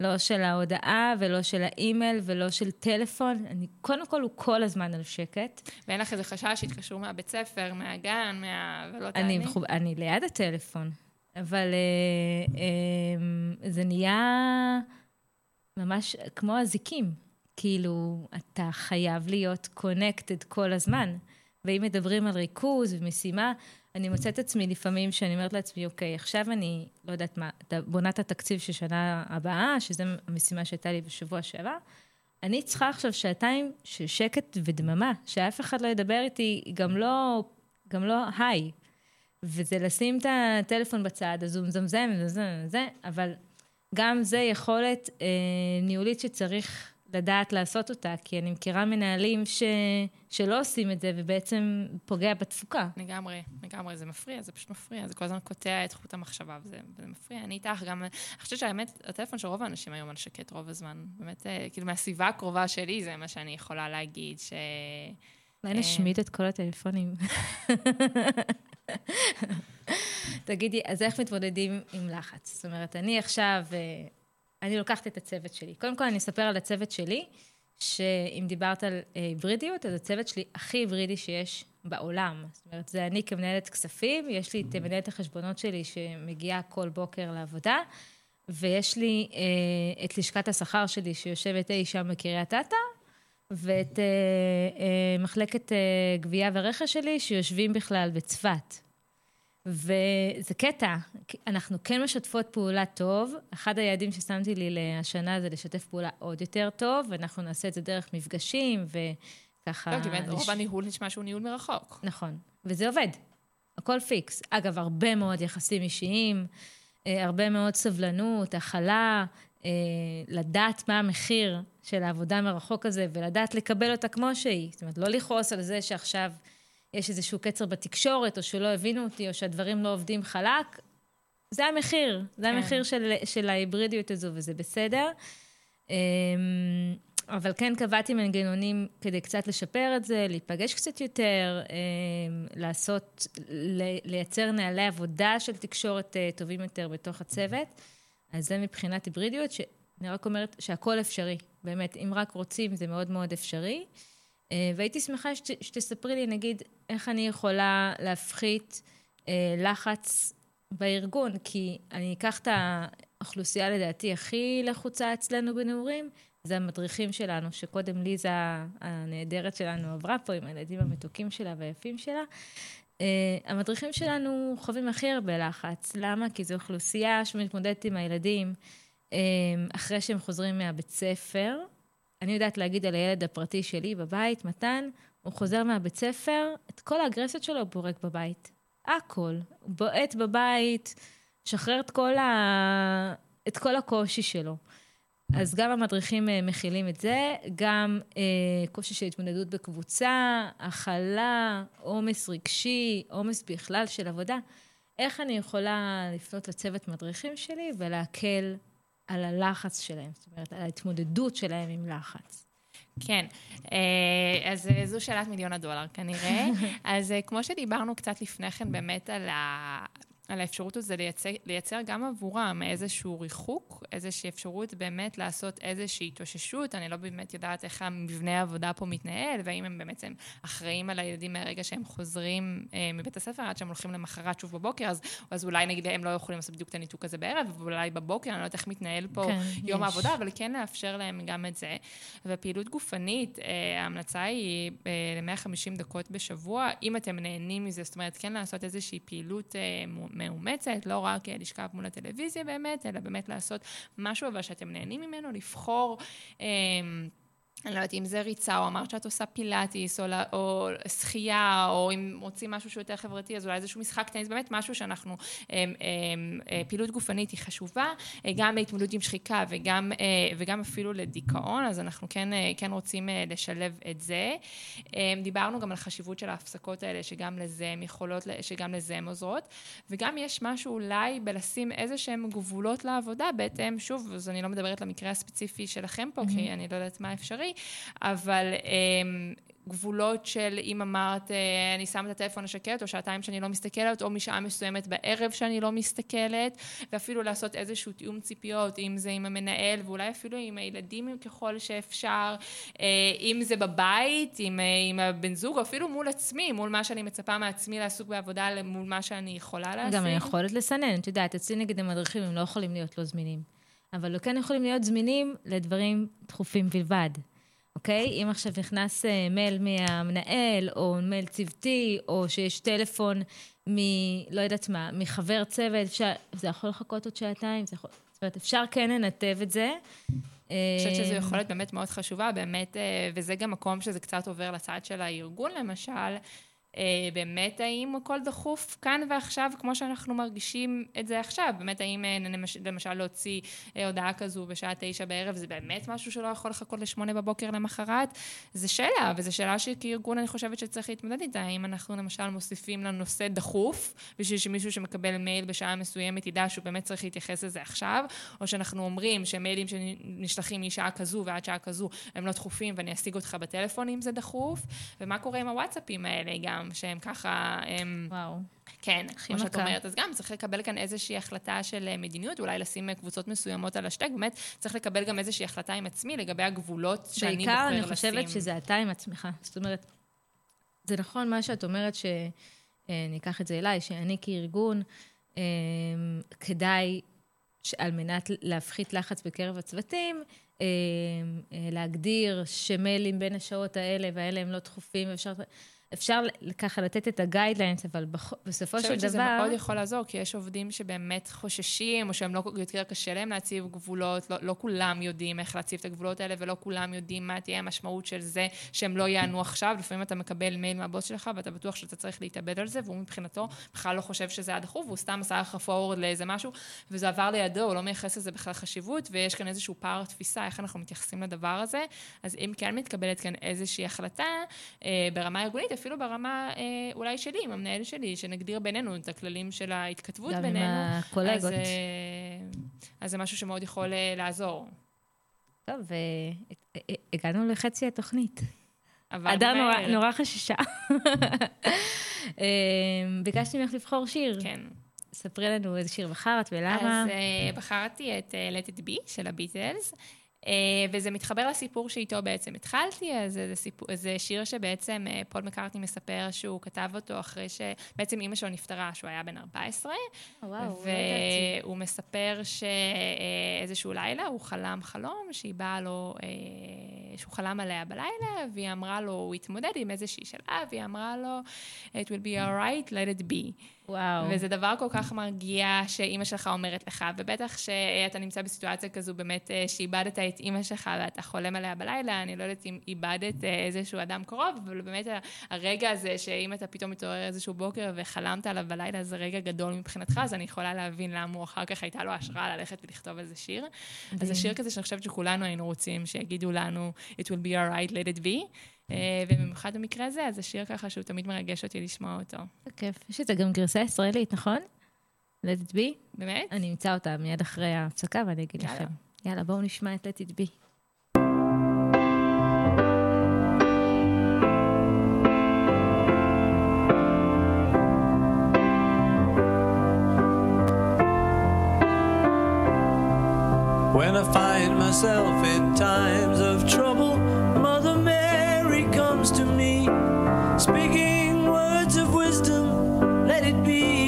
C: לא של ההודעה ולא של האימייל ולא של טלפון. אני, קודם כל, הוא כל הזמן על שקט.
D: ואין לך איזה חשש שיתקשרו מהבית ספר, מהגן, מה... ולא תעני?
C: אני, מחוב... אני ליד הטלפון, אבל אה, אה, זה נהיה ממש כמו אזיקים. כאילו, אתה חייב להיות קונקטד כל הזמן. ואם מדברים על ריכוז ומשימה, אני מוצאת עצמי לפעמים שאני אומרת לעצמי, אוקיי, עכשיו אני, לא יודעת מה, בונה את התקציב של שנה הבאה, שזו המשימה שהייתה לי בשבוע שעבר, אני צריכה עכשיו שעתיים של שקט ודממה, שאף אחד לא ידבר איתי, גם לא, גם לא היי. וזה לשים את הטלפון בצד, אז הוא מזמזם, מזמזם, זה, אבל גם זה יכולת אה, ניהולית שצריך לדעת לעשות אותה, כי אני מכירה מנהלים ש... שלא עושים את זה ובעצם פוגע בתפוקה.
D: לגמרי, לגמרי, זה מפריע, זה פשוט מפריע, זה כל הזמן קוטע את חוט המחשבה וזה, וזה מפריע. אני איתך גם, אני חושבת שהאמת, הטלפון של רוב האנשים היום על שקט רוב הזמן. באמת, אה, כאילו מהסביבה הקרובה שלי זה מה שאני יכולה להגיד, ש...
C: אולי נשמיד את כל הטלפונים. תגידי, אז איך מתמודדים עם לחץ? זאת אומרת, אני עכשיו אה, אני לוקחת את הצוות שלי. קודם כל, אני אספר על הצוות שלי, שאם דיברת על אה, היברידיות, אז הצוות שלי הכי היברידי שיש בעולם. זאת אומרת, זה אני כמנהלת כספים, יש לי את מנהלת החשבונות שלי שמגיעה כל בוקר לעבודה, ויש לי אה, את לשכת השכר שלי שיושבת אי שם בקריית אתא, ואת אה, אה, מחלקת אה, גבייה ורכש שלי שיושבים בכלל בצפת. וזה קטע, אנחנו כן משתפות פעולה טוב. אחד היעדים ששמתי לי לשנה זה לשתף פעולה עוד יותר טוב, ואנחנו נעשה את זה דרך מפגשים, וככה...
D: לא, כי באמת רוב הניהול נשמע שהוא ניהול מרחוק.
C: נכון, וזה עובד. הכל פיקס. אגב, הרבה מאוד יחסים אישיים, אה, הרבה מאוד סבלנות, הכלה, אה, לדעת מה המחיר של העבודה מרחוק הזה, ולדעת לקבל אותה כמו שהיא. זאת אומרת, לא לכעוס על זה שעכשיו... יש איזשהו קצר בתקשורת, או שלא הבינו אותי, או שהדברים לא עובדים חלק, זה המחיר, זה כן. המחיר של, של ההיברידיות הזו, וזה בסדר. אמ, אבל כן קבעתי מנגנונים כדי קצת לשפר את זה, להיפגש קצת יותר, אמ, לעשות, לייצר נהלי עבודה של תקשורת אה, טובים יותר בתוך הצוות. אז זה מבחינת היברידיות, שאני רק אומרת שהכל אפשרי. באמת, אם רק רוצים, זה מאוד מאוד אפשרי. אה, והייתי שמחה שת, שתספרי לי, נגיד, איך אני יכולה להפחית אה, לחץ בארגון, כי אני אקח את האוכלוסייה לדעתי הכי לחוצה אצלנו בנעורים, זה המדריכים שלנו, שקודם ליזה הנהדרת שלנו עברה פה עם הילדים המתוקים שלה והיפים שלה. Uh, המדריכים שלנו חווים הכי הרבה לחץ. למה? כי זו אוכלוסייה שמתמודדת עם הילדים uh, אחרי שהם חוזרים מהבית ספר, אני יודעת להגיד על הילד הפרטי שלי בבית, מתן, הוא חוזר מהבית ספר, את כל האגרסיות שלו הוא פורק בבית. הכל. הוא בועט בבית, שחרר את כל, ה... את כל הקושי שלו. אז גם המדריכים אה, מכילים את זה, גם אה, קושי של התמודדות בקבוצה, הכלה, עומס רגשי, עומס בכלל של עבודה. איך אני יכולה לפנות לצוות מדריכים שלי ולהקל על הלחץ שלהם, זאת אומרת, על ההתמודדות שלהם עם לחץ.
D: כן, אה, אז אה, זו שאלת מיליון הדולר כנראה. אז אה, כמו שדיברנו קצת לפני כן באמת על ה... על האפשרות הזו לייצר, לייצר גם עבורם איזשהו ריחוק, איזושהי אפשרות באמת לעשות איזושהי התאוששות. אני לא באמת יודעת איך המבנה העבודה פה מתנהל, והאם הם הם אחראים על הילדים מהרגע שהם חוזרים אה, מבית הספר עד שהם הולכים למחרת שוב בבוקר, אז, אז אולי נגיד הם לא יכולים לעשות בדיוק את הניתוק הזה בערב, ואולי בבוקר, אני לא יודעת איך מתנהל פה כן, יום יש. העבודה, אבל כן לאפשר להם גם את זה. ופעילות גופנית, אה, ההמלצה היא אה, ל-150 דקות בשבוע, אם אתם נהנים מזה, זאת אומרת, כן לעשות איזושהי פעילות אה, מאומצת, לא רק לשכב מול הטלוויזיה באמת, אלא באמת לעשות משהו אבל שאתם נהנים ממנו, לבחור. אה, אני לא יודעת אם זה ריצה, או אמרת שאת עושה פילאטיס, או, או שחייה, או אם רוצים משהו שהוא יותר חברתי, אז אולי איזשהו משחק טניס, באמת משהו שאנחנו, הם, הם, הם, פעילות גופנית היא חשובה, גם להתמודדות עם שחיקה וגם, וגם אפילו לדיכאון, אז אנחנו כן, כן רוצים לשלב את זה. דיברנו גם על חשיבות של ההפסקות האלה, שגם לזה הן יכולות, שגם לזה הן עוזרות, וגם יש משהו אולי בלשים איזה שהן גבולות לעבודה, בהתאם, שוב, אז אני לא מדברת למקרה הספציפי שלכם פה, mm-hmm. כי אני לא יודעת מה אפשרי, אבל אמ, גבולות של אם אמרת, אה, אני שמה את הטלפון לשקט, או שעתיים שאני לא מסתכלת, או משעה מסוימת בערב שאני לא מסתכלת, ואפילו לעשות איזשהו תיאום ציפיות, אם זה עם המנהל, ואולי אפילו עם הילדים ככל שאפשר, אה, אם זה בבית, עם, עם הבן זוג, או אפילו מול עצמי, מול מה שאני מצפה מעצמי לעסוק בעבודה, מול מה שאני יכולה לעשות.
C: גם היכולת לסנן, את יודעת, אצלי נגד המדריכים הם לא יכולים להיות לא זמינים, אבל כן יכולים להיות זמינים לדברים דחופים בלבד. אוקיי? אם עכשיו נכנס אה, מייל מהמנהל, או מייל צוותי, או שיש טלפון מ... לא יודעת מה, מחבר צוות, אפשר, זה יכול לחכות עוד שעתיים, זה יכול... זאת אומרת, אפשר כן לנתב את זה.
D: אני חושבת שזו אה, יכולת באמת מאוד חשובה, באמת, אה, וזה גם מקום שזה קצת עובר לצד של הארגון למשל, באמת האם הכל דחוף כאן ועכשיו, כמו שאנחנו מרגישים את זה עכשיו? באמת האם אה, למשל להוציא אה, הודעה כזו בשעה תשע בערב, זה באמת משהו שלא יכול לחכות לשמונה בבוקר למחרת? זו שאלה, וזו שאלה שכארגון אני חושבת שצריך להתמודד איתה. האם אנחנו למשל מוסיפים לנושא דחוף, בשביל שמישהו שמקבל מייל בשעה מסוימת ידע שהוא באמת צריך להתייחס לזה עכשיו, או שאנחנו אומרים שמיילים שנשלחים משעה כזו ועד שעה כזו הם לא דחופים ואני אשיג אותך בטלפון אם זה דחוף, ומה קורה עם הוואטסאפים האלה גם? שהם ככה... הם,
C: וואו.
D: כן, כמו שאת אומרת, אז גם צריך לקבל כאן איזושהי החלטה של אה, מדיניות, אולי לשים אה, קבוצות מסוימות על השטק, באמת צריך לקבל גם איזושהי החלטה עם עצמי לגבי הגבולות שאני בוחר לשים.
C: בעיקר אני חושבת שזה אתה עם עצמך. זאת אומרת, זה נכון מה שאת אומרת, שאני אה, אקח את זה אליי, שאני כארגון, כדאי, על מנת להפחית לחץ בקרב הצוותים, להגדיר שמיילים בין השעות האלה והאלה הם לא דחופים, ואפשר... אפשר ככה לתת את הגיידליינס, אבל בסופו של דבר... אני חושבת שזה
D: מאוד יכול לעזור, כי יש עובדים שבאמת חוששים, או שהם לא, יותר קשה להם להציב גבולות, לא, לא כולם יודעים איך להציב את הגבולות האלה, ולא כולם יודעים מה תהיה המשמעות של זה שהם לא יענו עכשיו. לפעמים אתה מקבל מייל מהבוס שלך, ואתה בטוח שאתה צריך להתאבד על זה, והוא מבחינתו בכלל לא חושב שזה היה דחוף, והוא סתם עשה לך פורוורד לאיזה משהו, וזה עבר לידו, הוא לא מייחס לזה בכלל חשיבות, ויש כאן איזשהו פער תפיסה, איך אנחנו מתייחסים לדבר הזה. אז אם כן מתקבלת כאן איזושהי החלטה, אה, ברמה ארגונית, אפילו ברמה אה, אולי שלי, עם המנהל שלי, שנגדיר בינינו את הכללים של ההתכתבות גם בינינו.
C: גם עם הקולגות. אז, אה,
D: אז זה משהו שמאוד יכול אה, לעזור.
C: טוב, הגענו לחצי התוכנית. אדר נורא, נורא חששה. ביקשתי ממך לבחור שיר.
D: כן.
C: ספרי לנו איזה שיר בחרת ולמה.
D: אז uh, בחרתי את uh, Let It Be של הביטלס. אה, וזה מתחבר לסיפור שאיתו בעצם התחלתי, אז זה, סיפור, זה שיר שבעצם אה, פול מקארטני מספר שהוא כתב אותו אחרי שבעצם אימא שלו נפטרה, שהוא היה בן 14.
C: וואו, לא
D: והוא מספר שאיזשהו לילה הוא חלם חלום שהיא באה לו, אה, שהוא חלם עליה בלילה, והיא אמרה לו, הוא התמודד עם איזושהי שאלה, והיא אמרה לו, it will be alright, let it be.
C: וואו.
D: וזה דבר כל כך מרגיע שאימא שלך אומרת לך, ובטח שאתה נמצא בסיטואציה כזו באמת אה, שאיבדת את אימא שלך ואתה חולם עליה בלילה, אני לא יודעת אם איבדת אה, איזשהו אדם קרוב, אבל באמת הרגע הזה שאם אתה פתאום מתעורר איזשהו בוקר וחלמת עליו בלילה, זה רגע גדול מבחינתך, אז אני יכולה להבין למה הוא אחר כך הייתה לו השראה ללכת ולכתוב איזה שיר. אז זה שיר כזה שאני חושבת שכולנו היינו רוצים שיגידו לנו, it will be alright, let it be. אה, ובמיוחד במקרה הזה, אז זה שיר ככה שהוא תמיד מרגש אותי לשמוע אותו.
C: זה כיף. יש את זה גם גרסה ישראלית, נכון? let it be?
D: באמת?
C: אני אמצא אותה מיד אחרי ההפסקה ואני אגיד לכם. יאללה, בואו נשמע את let it be. When I find myself in times of trouble speaking words of wisdom, let it be.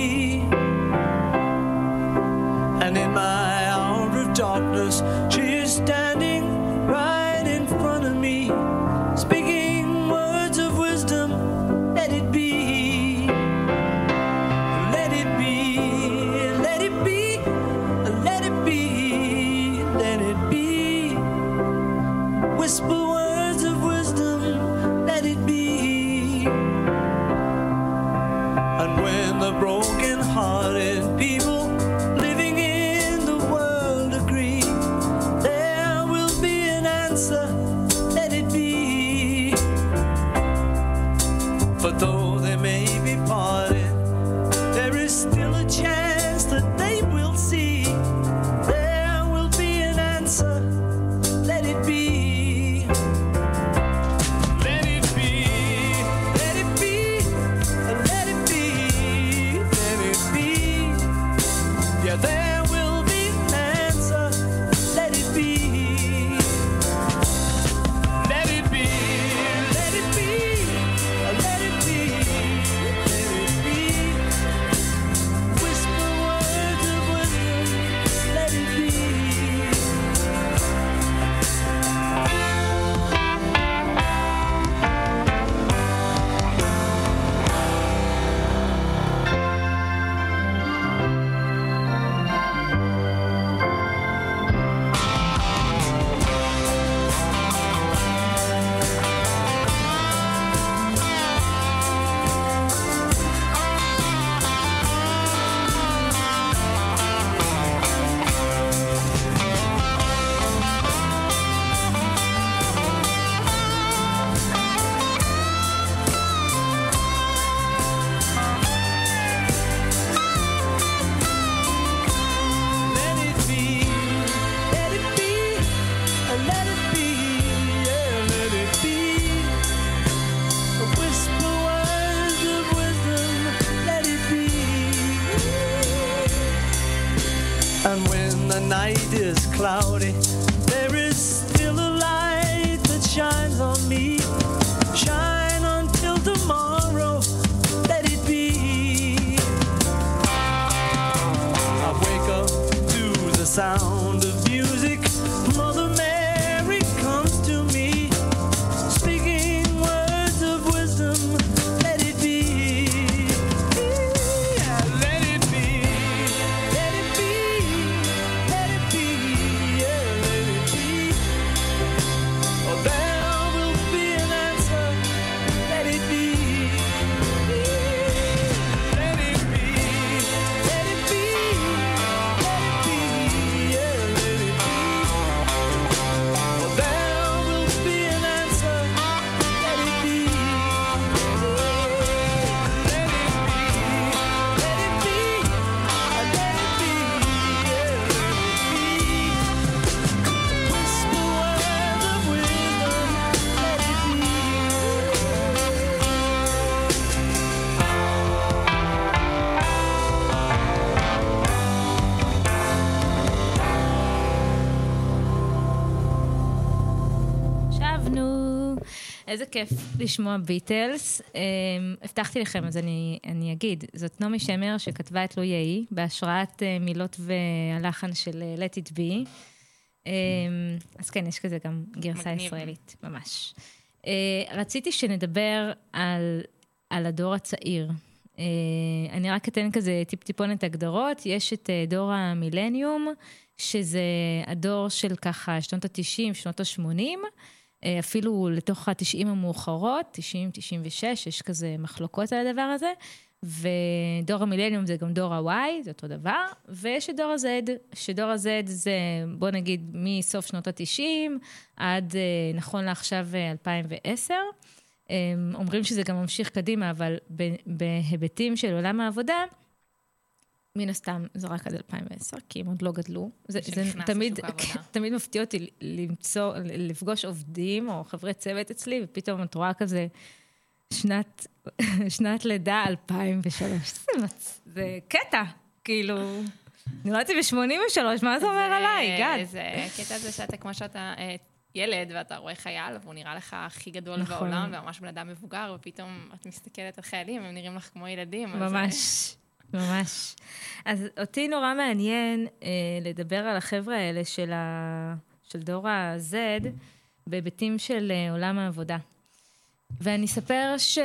C: שבנו. איזה כיף לשמוע ביטלס. Um, הבטחתי לכם, אז אני, אני אגיד. זאת נעמי שמר שכתבה את לא יהי, בהשראת uh, מילות והלחן של uh, Let It Be. Um, אז כן, יש כזה גם גרסה
D: מגניב.
C: ישראלית, ממש. Uh, רציתי שנדבר על, על הדור הצעיר. אני רק אתן כזה טיפ-טיפונת הגדרות. יש את דור המילניום, שזה הדור של ככה שנות ה-90, שנות ה-80. אה, אפילו לתוך ה-90 המאוחרות, 90, 96, יש כזה מחלוקות על הדבר הזה. ודור המילניום זה גם דור ה-Y, זה אותו דבר. ויש את דור ה-Z, שדור ה-Z זה, בוא נגיד, מסוף שנות ה-90 עד, אה, נכון לעכשיו, אה, 2010. אה, אומרים שזה גם ממשיך קדימה, אבל בהיבטים של עולם העבודה, מן הסתם זה רק עד 2010, כי הם עוד לא גדלו. זה, זה תמיד,
D: העבודה.
C: תמיד מפתיע אותי למצוא, לפגוש עובדים או חברי צוות אצלי, ופתאום את רואה כזה שנת, שנת לידה 2003. זה, מצ... זה קטע, כאילו, נולדתי ב-83, מה זה אומר עליי, גד?
D: זה קטע זה שאתה, כמו שאתה אה, ילד, ואתה רואה חייל, והוא נראה לך הכי גדול
C: נכון.
D: בעולם, וממש בן אדם מבוגר, ופתאום את מסתכלת על חיילים, הם נראים לך כמו ילדים. אז, אה,
C: ממש. אז אותי נורא מעניין אה, לדבר על החבר'ה האלה של, ה... של דור ה-Z בהיבטים של אה, עולם העבודה. ואני אספר ש...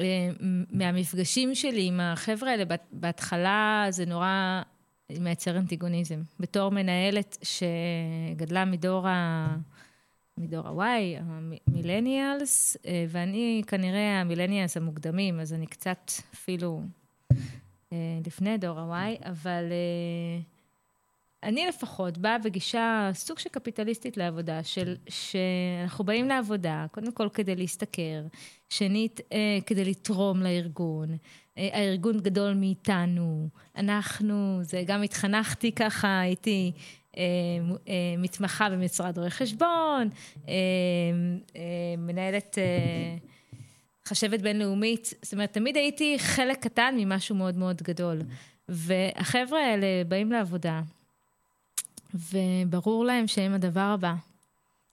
C: אה, מהמפגשים שלי עם החבר'ה האלה, בהתחלה זה נורא מייצר אנטיגוניזם. בתור מנהלת שגדלה מדור ה... מדור ה-Y, המילניאלס, אה, ואני כנראה המילניאלס המוקדמים, אז אני קצת אפילו אה, לפני דור ה-Y, אבל אה, אני לפחות באה בגישה סוג של קפיטליסטית לעבודה, של שאנחנו באים לעבודה, קודם כל כדי להשתכר, שנית, כדי לתרום לארגון. הארגון גדול מאיתנו, אנחנו, זה גם התחנכתי ככה, הייתי מתמחה במשרד רואי חשבון, אה, אה, מנהלת אה, חשבת בינלאומית, זאת אומרת, תמיד הייתי חלק קטן ממשהו מאוד מאוד גדול. והחבר'ה האלה באים לעבודה, וברור להם שהם הדבר הבא.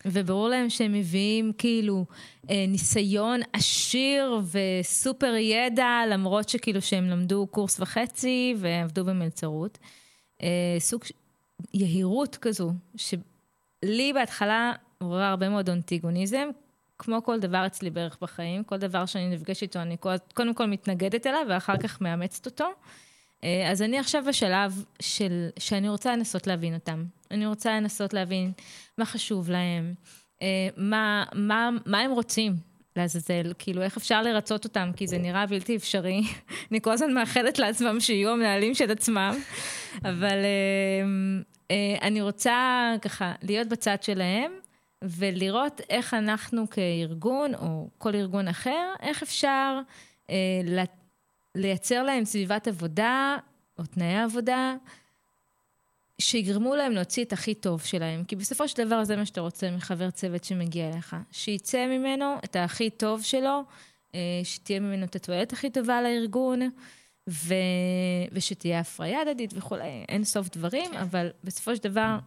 C: וברור להם שהם מביאים כאילו אה, ניסיון עשיר וסופר ידע, למרות שכאילו שהם למדו קורס וחצי ועבדו במלצרות. אה, סוג יהירות כזו, שלי בהתחלה עוררה הרבה מאוד אנטיגוניזם, כמו כל דבר אצלי בערך בחיים, כל דבר שאני נפגשת איתו, אני קודם כל מתנגדת אליו ואחר כך מאמצת אותו. אה, אז אני עכשיו בשלב של, שאני רוצה לנסות להבין אותם. אני רוצה לנסות להבין מה חשוב להם, אה, מה, מה, מה הם רוצים לעזאזל, כאילו איך אפשר לרצות אותם, כי זה נראה בלתי אפשרי. אני כל הזמן מאחלת לעצמם שיהיו המנהלים של עצמם, אבל אה, אה, אני רוצה ככה להיות בצד שלהם. ולראות איך אנחנו כארגון, או כל ארגון אחר, איך אפשר אה, לייצר להם סביבת עבודה, או תנאי עבודה, שיגרמו להם להוציא את הכי טוב שלהם. כי בסופו של דבר זה מה שאתה רוצה מחבר צוות שמגיע אליך. שיצא ממנו את הכי טוב שלו, אה, שתהיה ממנו את התועלת הכי טובה לארגון, ו... ושתהיה הפריה הדדית וכולי, אין סוף דברים. אבל בסופו של דבר,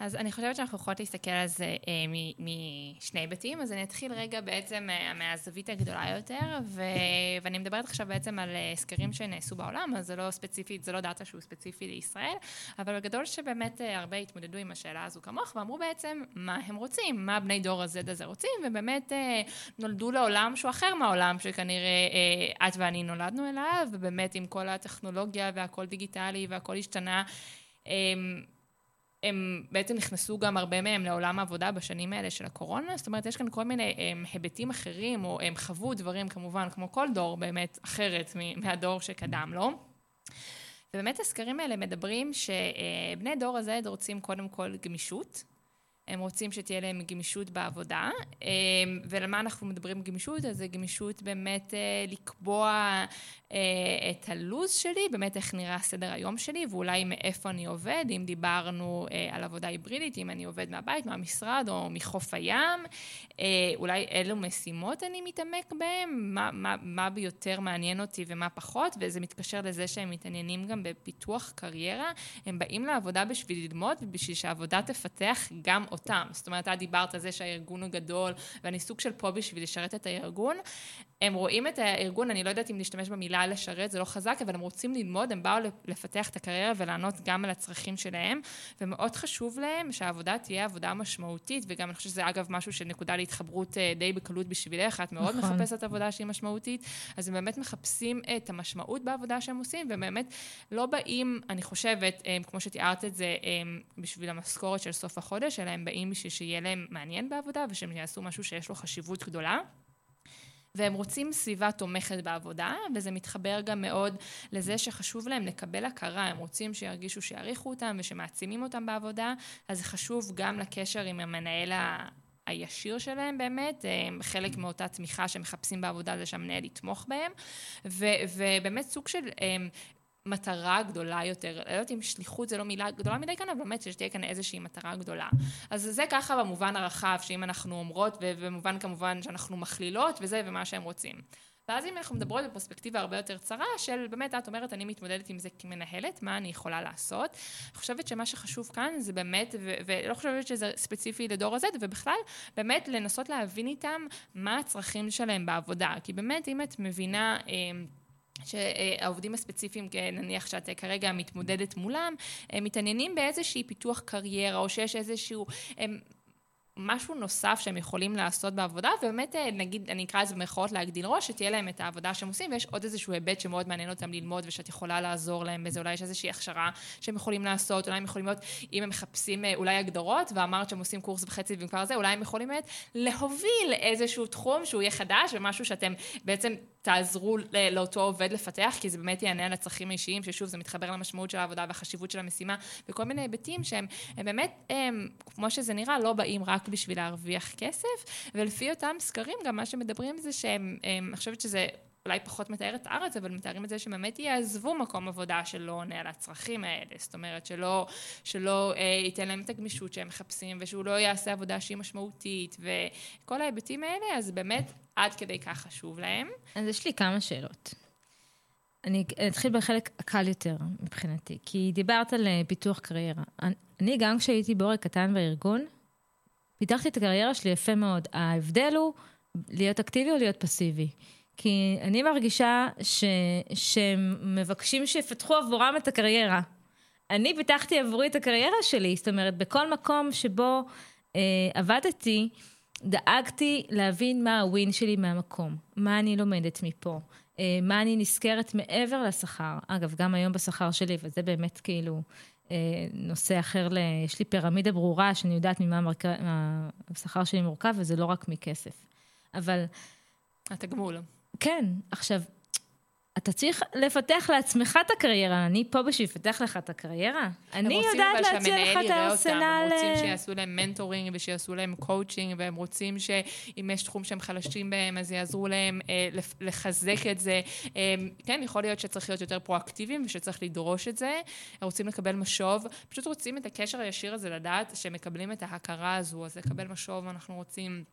D: אז אני חושבת שאנחנו יכולות להסתכל על זה אה, משני היבטים, אז אני אתחיל רגע בעצם אה, מהזווית הגדולה יותר, ו- ואני מדברת עכשיו בעצם על אה, סקרים שנעשו בעולם, אז זה לא ספציפית, זה לא דאטה שהוא ספציפי לישראל, אבל בגדול שבאמת אה, הרבה התמודדו עם השאלה הזו כמוך, ואמרו בעצם מה הם רוצים, מה בני דור ה-Z הזה רוצים, ובאמת אה, נולדו לעולם שהוא אחר מהעולם שכנראה אה, את ואני נולדנו אליו, ובאמת עם כל הטכנולוגיה והכל דיגיטלי והכל השתנה. אה, הם בעצם נכנסו גם הרבה מהם לעולם העבודה בשנים האלה של הקורונה, זאת אומרת, יש כאן כל מיני הם, היבטים אחרים, או הם חוו דברים כמובן, כמו כל דור באמת אחרת מהדור שקדם לו. ובאמת הסקרים האלה מדברים שבני דור ה-Z רוצים קודם כל גמישות. הם רוצים שתהיה להם גמישות בעבודה, אמ, ולמה אנחנו מדברים גמישות? אז זה גמישות באמת אה, לקבוע אה, את הלו"ז שלי, באמת איך נראה סדר היום שלי, ואולי מאיפה אני עובד, אם דיברנו אה, על עבודה היברידית, אם אני עובד מהבית, מהמשרד או מחוף הים, אולי אילו משימות אני מתעמק בהן, מה, מה, מה ביותר מעניין אותי ומה פחות, וזה מתקשר לזה שהם מתעניינים גם בפיתוח קריירה, הם באים לעבודה בשביל ללמוד ובשביל שהעבודה תפתח גם אותם. זאת אומרת, את דיברת על זה שהארגון הוא גדול, ואני סוג של פה בשביל לשרת את הארגון. הם רואים את הארגון, אני לא יודעת אם להשתמש במילה לשרת, זה לא חזק, אבל הם רוצים ללמוד, הם באו לפתח את הקריירה ולענות גם על הצרכים שלהם, ומאוד חשוב להם שהעבודה תהיה עבודה משמעותית, וגם אני חושבת שזה אגב משהו של נקודה להתחברות אה, די בקלות בשבילך, את מאוד
C: נכון.
D: מחפשת עבודה שהיא משמעותית, אז הם באמת מחפשים את המשמעות בעבודה שהם עושים, והם באמת לא באים, אני חושבת, אה, כמו שתיארת את זה, אה, בשביל המשכורת של סוף החודש, אלא הם באים בשביל שיהיה להם מעניין בעבודה, ושהם יעשו משהו שיש לו חשיבות גדולה. והם רוצים סביבה תומכת בעבודה, וזה מתחבר גם מאוד לזה שחשוב להם לקבל הכרה, הם רוצים שירגישו שיעריכו אותם ושמעצימים אותם בעבודה, אז זה חשוב גם לקשר עם המנהל ה... הישיר שלהם באמת, הם חלק מאותה תמיכה שהם מחפשים בעבודה זה שהמנהל יתמוך בהם, ו, ובאמת סוג של הם, מטרה גדולה יותר, לא יודעת אם שליחות זה לא מילה גדולה מדי כאן, אבל באמת שתהיה כאן איזושהי מטרה גדולה. אז זה ככה במובן הרחב, שאם אנחנו אומרות, ובמובן כמובן שאנחנו מכלילות, וזה ומה שהם רוצים. ואז אם אנחנו מדברות בפרספקטיבה הרבה יותר צרה, של באמת, את אומרת, אני מתמודדת עם זה כמנהלת, מה אני יכולה לעשות? אני חושבת שמה שחשוב כאן זה באמת, ולא חושבת שזה ספציפי לדור הזה, ובכלל, באמת לנסות להבין איתם מה הצרכים שלהם בעבודה. כי באמת, אם את מבינה... אה, שהעובדים הספציפיים, כן, נניח שאת כרגע מתמודדת מולם, הם מתעניינים באיזושהי פיתוח קריירה, או שיש איזשהו... הם, משהו נוסף שהם יכולים לעשות בעבודה, ובאמת, אה, נגיד, אני אקרא לזה במרכאות להגדיל ראש, שתהיה להם את העבודה שהם עושים, ויש עוד איזשהו היבט שמאוד מעניין אותם ללמוד, ושאת יכולה לעזור להם בזה, אולי יש איזושהי הכשרה שהם יכולים לעשות, אולי הם יכולים להיות, אם הם מחפשים אה, אולי הגדרות, ואמרת שהם עושים קורס וחצי כבר זה, אולי הם יכולים באמת להוביל איזשהו תחום שהוא יהיה חדש, ומשהו שאתם בעצם תעזרו לאותו עובד לפתח, כי זה באמת יענה על הצרכים האישיים, ששוב, זה מתחבר למשמעות של העבודה והחשיבות של המשימה, וכל מיני היבטים שהם הם באמת, הם, כמו שזה נראה, לא באים רק בשביל להרוויח כסף, ולפי אותם סקרים, גם מה שמדברים זה שהם, הם, אני חושבת שזה... אולי פחות מתאר את הארץ, אבל מתארים את זה שבאמת יעזבו מקום עבודה שלא עונה על הצרכים האלה. זאת אומרת, שלא, שלא אה, ייתן להם את הגמישות שהם מחפשים, ושהוא לא יעשה עבודה שהיא משמעותית, וכל ההיבטים האלה, אז באמת עד כדי כך חשוב להם.
C: אז יש לי כמה שאלות. אני אתחיל בחלק הקל יותר מבחינתי, כי דיברת על אה, פיתוח קריירה. אני, גם כשהייתי בורג קטן בארגון, פיתחתי את הקריירה שלי יפה מאוד. ההבדל הוא להיות אקטיבי או להיות פסיבי. כי אני מרגישה ש... שהם מבקשים שיפתחו עבורם את הקריירה. אני פיתחתי עבורי את הקריירה שלי, זאת אומרת, בכל מקום שבו אה, עבדתי, דאגתי להבין מה הווין שלי מהמקום, מה אני לומדת מפה, אה, מה אני נזכרת מעבר לשכר. אגב, גם היום בשכר שלי, וזה באמת כאילו אה, נושא אחר, ל... יש לי פירמידה ברורה שאני יודעת ממה. מה השכר שלי מורכב, וזה לא רק מכסף. אבל...
D: התגמול.
C: כן, עכשיו, אתה צריך לפתח לעצמך את הקריירה, אני פה בשביל לפתח לך את הקריירה. אני יודעת להציע לך את הארסנל...
D: הם רוצים שיעשו להם mentoring ושיעשו להם קואוצ'ינג, והם רוצים שאם יש תחום שהם חלשים בהם, אז יעזרו להם אה, לחזק את זה. אה, כן, יכול להיות שצריך להיות יותר פרואקטיביים ושצריך לדרוש את זה. הם רוצים לקבל משוב, פשוט רוצים את הקשר הישיר הזה לדעת שהם מקבלים את ההכרה הזו, אז לקבל משוב, אנחנו רוצים...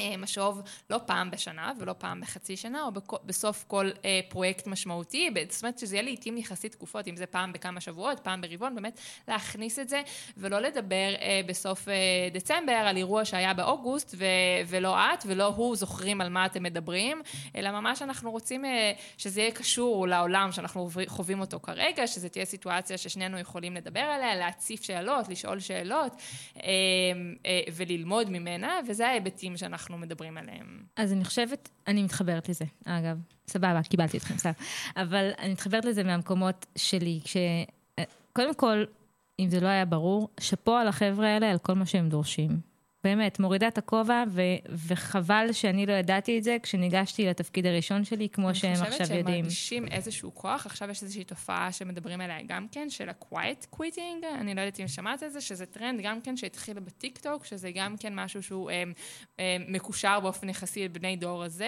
D: אה, משוב לא פעם בשנה ולא פעם בחצי שנה, או בסוף כל אה, פרויקט משמעותי, זאת אומרת שזה יהיה לעיתים יחסית תקופות, אם זה פעם בכמה שבועות, פעם ברבעון, באמת להכניס את זה, ולא לדבר אה, בסוף אה, דצמבר על אירוע שהיה באוגוסט, ו- ולא את ולא הוא זוכרים על מה אתם מדברים, אלא ממש אנחנו רוצים אה, שזה יהיה קשור לעולם שאנחנו חווים אותו כרגע, שזה תהיה סיטואציה ששנינו יכולים לדבר עליה, להציף שאלות, לשאול שאלות, אה, אה, וללמוד ממנה, וזה ההיבטים שאנחנו מדברים עליהם.
C: אז אני חושבת, אני מתחברת לזה, אגב. סבבה, קיבלתי אתכם, סתם. אבל אני מתחברת לזה מהמקומות שלי, כש... קודם כל, אם זה לא היה ברור, שאפו על החבר'ה האלה, על כל מה שהם דורשים. באמת, מורידה את הכובע, ו- וחבל שאני לא ידעתי את זה כשניגשתי לתפקיד הראשון שלי, כמו שהם
D: אני
C: עכשיו
D: חושבת שהם
C: יודעים.
D: מרגישים איזשהו כוח, עכשיו יש איזושהי תופעה שמדברים עליה גם כן, של ה-quiet quitting, אני לא יודעת אם שמעת את זה, שזה טרנד גם כן שהתחיל בטיקטוק, שזה גם כן משהו שהוא אה, אה, מקושר באופן יחסי לבני דור ה-Z,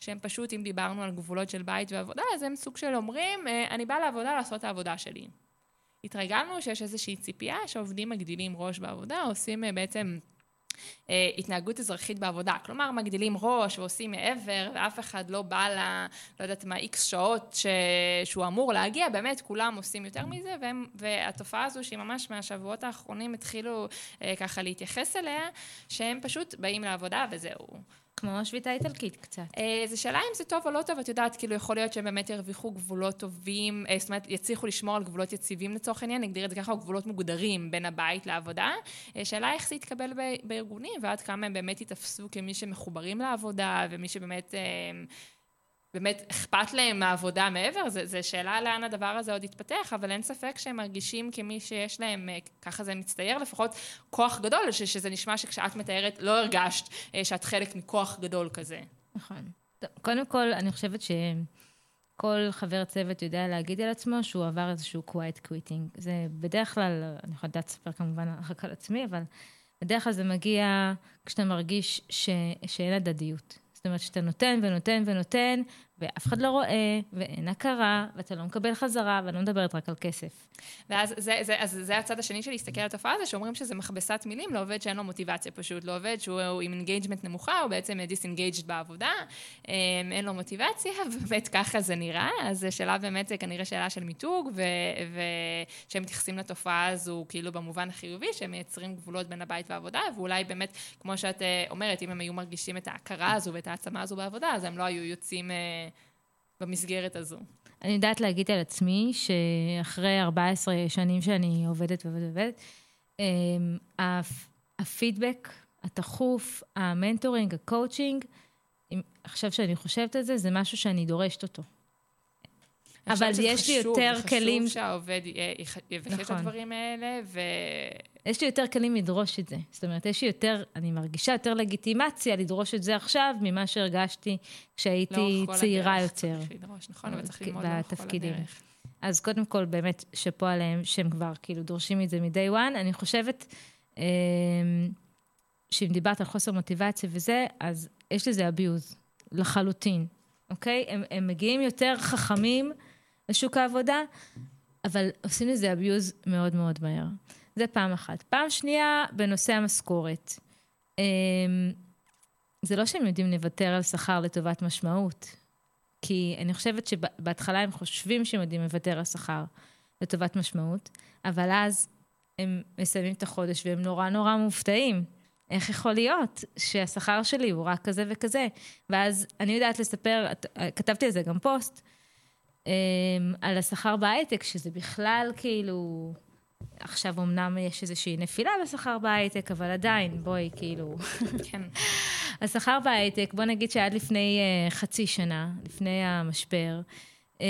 D: שהם פשוט, אם דיברנו על גבולות של בית ועבודה, אז הם סוג של אומרים, אה, אני באה לעבודה לעשות את העבודה שלי. התרגלנו שיש איזושהי ציפייה שעובדים מגדילים ראש בעבודה, עושים אה, בעצם... אה, התנהגות אזרחית בעבודה. כלומר, מגדילים ראש ועושים מעבר, ואף אחד לא בא ל... לא יודעת מה, איקס שעות ש... שהוא אמור להגיע, באמת, כולם עושים יותר מזה, והם... והתופעה הזו, שהיא ממש מהשבועות האחרונים התחילו אה, ככה להתייחס אליה, שהם פשוט באים לעבודה וזהו.
C: כמו שביתה איטלקית קצת.
D: אה, זו שאלה אם זה טוב או לא טוב, את יודעת, כאילו יכול להיות שהם באמת ירוויחו גבולות טובים, אה, זאת אומרת, יצליחו לשמור על גבולות יציבים לצורך העניין, נגדיר את זה ככה, או גבולות מוגדרים בין הבית לעבודה. אה, שאלה איך זה יתקבל בארגונים, ועד כמה הם באמת ייתפסו כמי שמחוברים לעבודה, ומי שבאמת... באמת אכפת להם מהעבודה מעבר, זו שאלה לאן הדבר הזה עוד יתפתח, אבל אין ספק שהם מרגישים כמי שיש להם, אה, ככה זה מצטייר לפחות, כוח גדול, ש- שזה נשמע שכשאת מתארת לא הרגשת אה, שאת חלק מכוח גדול כזה.
C: נכון. טוב, קודם כל, אני חושבת שכל חבר צוות יודע להגיד על עצמו שהוא עבר איזשהו quiet quitting. זה בדרך כלל, אני יכולה לדעת לספר כמובן רק על עצמי, אבל בדרך כלל זה מגיע כשאתה מרגיש ש... שאין הדדיות. זאת אומרת, שאתה נותן ונותן ונותן, ואף אחד לא רואה, ואין הכרה, ואתה לא מקבל חזרה, ואני לא מדברת רק על כסף.
D: ואז זה, זה, אז זה הצד השני של להסתכל על התופעה הזו, שאומרים שזה מכבסת מילים לעובד שאין לו מוטיבציה פשוט, לעובד שהוא עם engagement נמוכה, הוא בעצם disengaged בעבודה, אמ, אין לו מוטיבציה, ובאמת ככה זה נראה, אז שאלה באמת, זה כנראה שאלה של מיתוג, ושהם מתייחסים לתופעה הזו כאילו במובן החיובי, שהם מייצרים גבולות בין הבית והעבודה, ואולי באמת, כמו שאת אה, אומרת, אם הם היו מרגישים את ההכרה הזו ואת העצמה הזו בעבודה, אז הם לא היו יוצאים אה, במסגרת הזו.
C: אני יודעת להגיד על עצמי שאחרי 14 שנים שאני עובדת ועובדת ועובדת, אמ, הפ- הפידבק התכוף, ה mentoring, הקואוצ'ינג, עכשיו שאני חושבת על זה, זה משהו שאני דורשת אותו. אבל יש לי
D: חשוב,
C: יותר
D: זה
C: כלים-
D: חשוב שהעובד יבקש את
C: נכון.
D: הדברים האלה, ו...
C: יש לי יותר כלים לדרוש את זה. זאת אומרת, יש לי יותר, אני מרגישה יותר לגיטימציה לדרוש את זה עכשיו, ממה שהרגשתי כשהייתי
D: לאורך כל
C: צעירה
D: הדרך
C: יותר.
D: צריך לדרוש, נכון, אבל צריך
C: כ-
D: ללמוד לאורך כל. הדרך.
C: אז קודם כל, באמת, שאפו עליהם שהם כבר כאילו דורשים את זה מ-day one. אני חושבת אמ, שאם דיברת על חוסר מוטיבציה וזה, אז יש לזה abuse, לחלוטין, אוקיי? הם, הם מגיעים יותר חכמים לשוק העבודה, אבל עושים לזה abuse מאוד מאוד מהר. זה פעם אחת. פעם שנייה, בנושא המשכורת. אמ, זה לא שהם יודעים לוותר על שכר לטובת משמעות. כי אני חושבת שבהתחלה הם חושבים שהם יודעים לוותר על שכר לטובת משמעות, אבל אז הם מסיימים את החודש והם נורא נורא מופתעים. איך יכול להיות שהשכר שלי הוא רק כזה וכזה? ואז אני יודעת לספר, כתבתי על זה גם פוסט, על השכר בהייטק, שזה בכלל כאילו... עכשיו אמנם יש איזושהי נפילה בשכר בהייטק, אבל עדיין, בואי, כאילו...
D: כן.
C: השכר בהייטק, בוא נגיד שעד לפני uh, חצי שנה, לפני המשבר, um,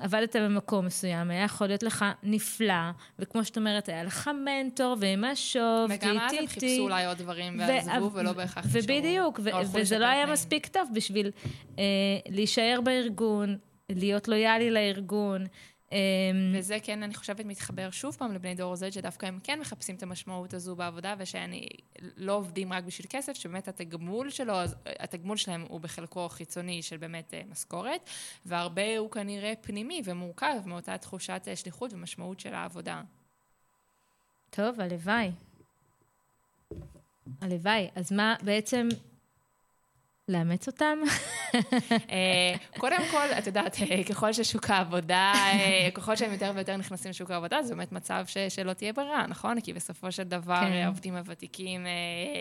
C: עבדת במקום מסוים, היה יכול להיות לך נפלא, וכמו שאת אומרת, היה לך מנטור ומשוב,
D: וגם אז הם חיפשו אולי עוד דברים ועזבו, ולא בהכרח נשארו.
C: ובדיוק, וזה לא היה. מספיק טוב בשביל uh, להישאר בארגון, להיות לויאלי לארגון. Um,
D: וזה כן, אני חושבת, מתחבר שוב פעם לבני דור Z, שדווקא הם כן מחפשים את המשמעות הזו בעבודה, ושאני לא עובדים רק בשביל כסף, שבאמת התגמול שלו, התגמול שלהם הוא בחלקו חיצוני של באמת אה, משכורת, והרבה הוא כנראה פנימי ומורכב מאותה תחושת אה, שליחות ומשמעות של העבודה.
C: טוב, הלוואי. הלוואי. אז מה בעצם, לאמץ אותם?
D: אה, קודם כל, את יודעת, אה, ככל ששוק העבודה, אה, ככל שהם יותר ויותר נכנסים לשוק העבודה, זה באמת מצב ש, שלא תהיה ברירה, נכון? כי בסופו של דבר
C: כן.
D: כן. העובדים הוותיקים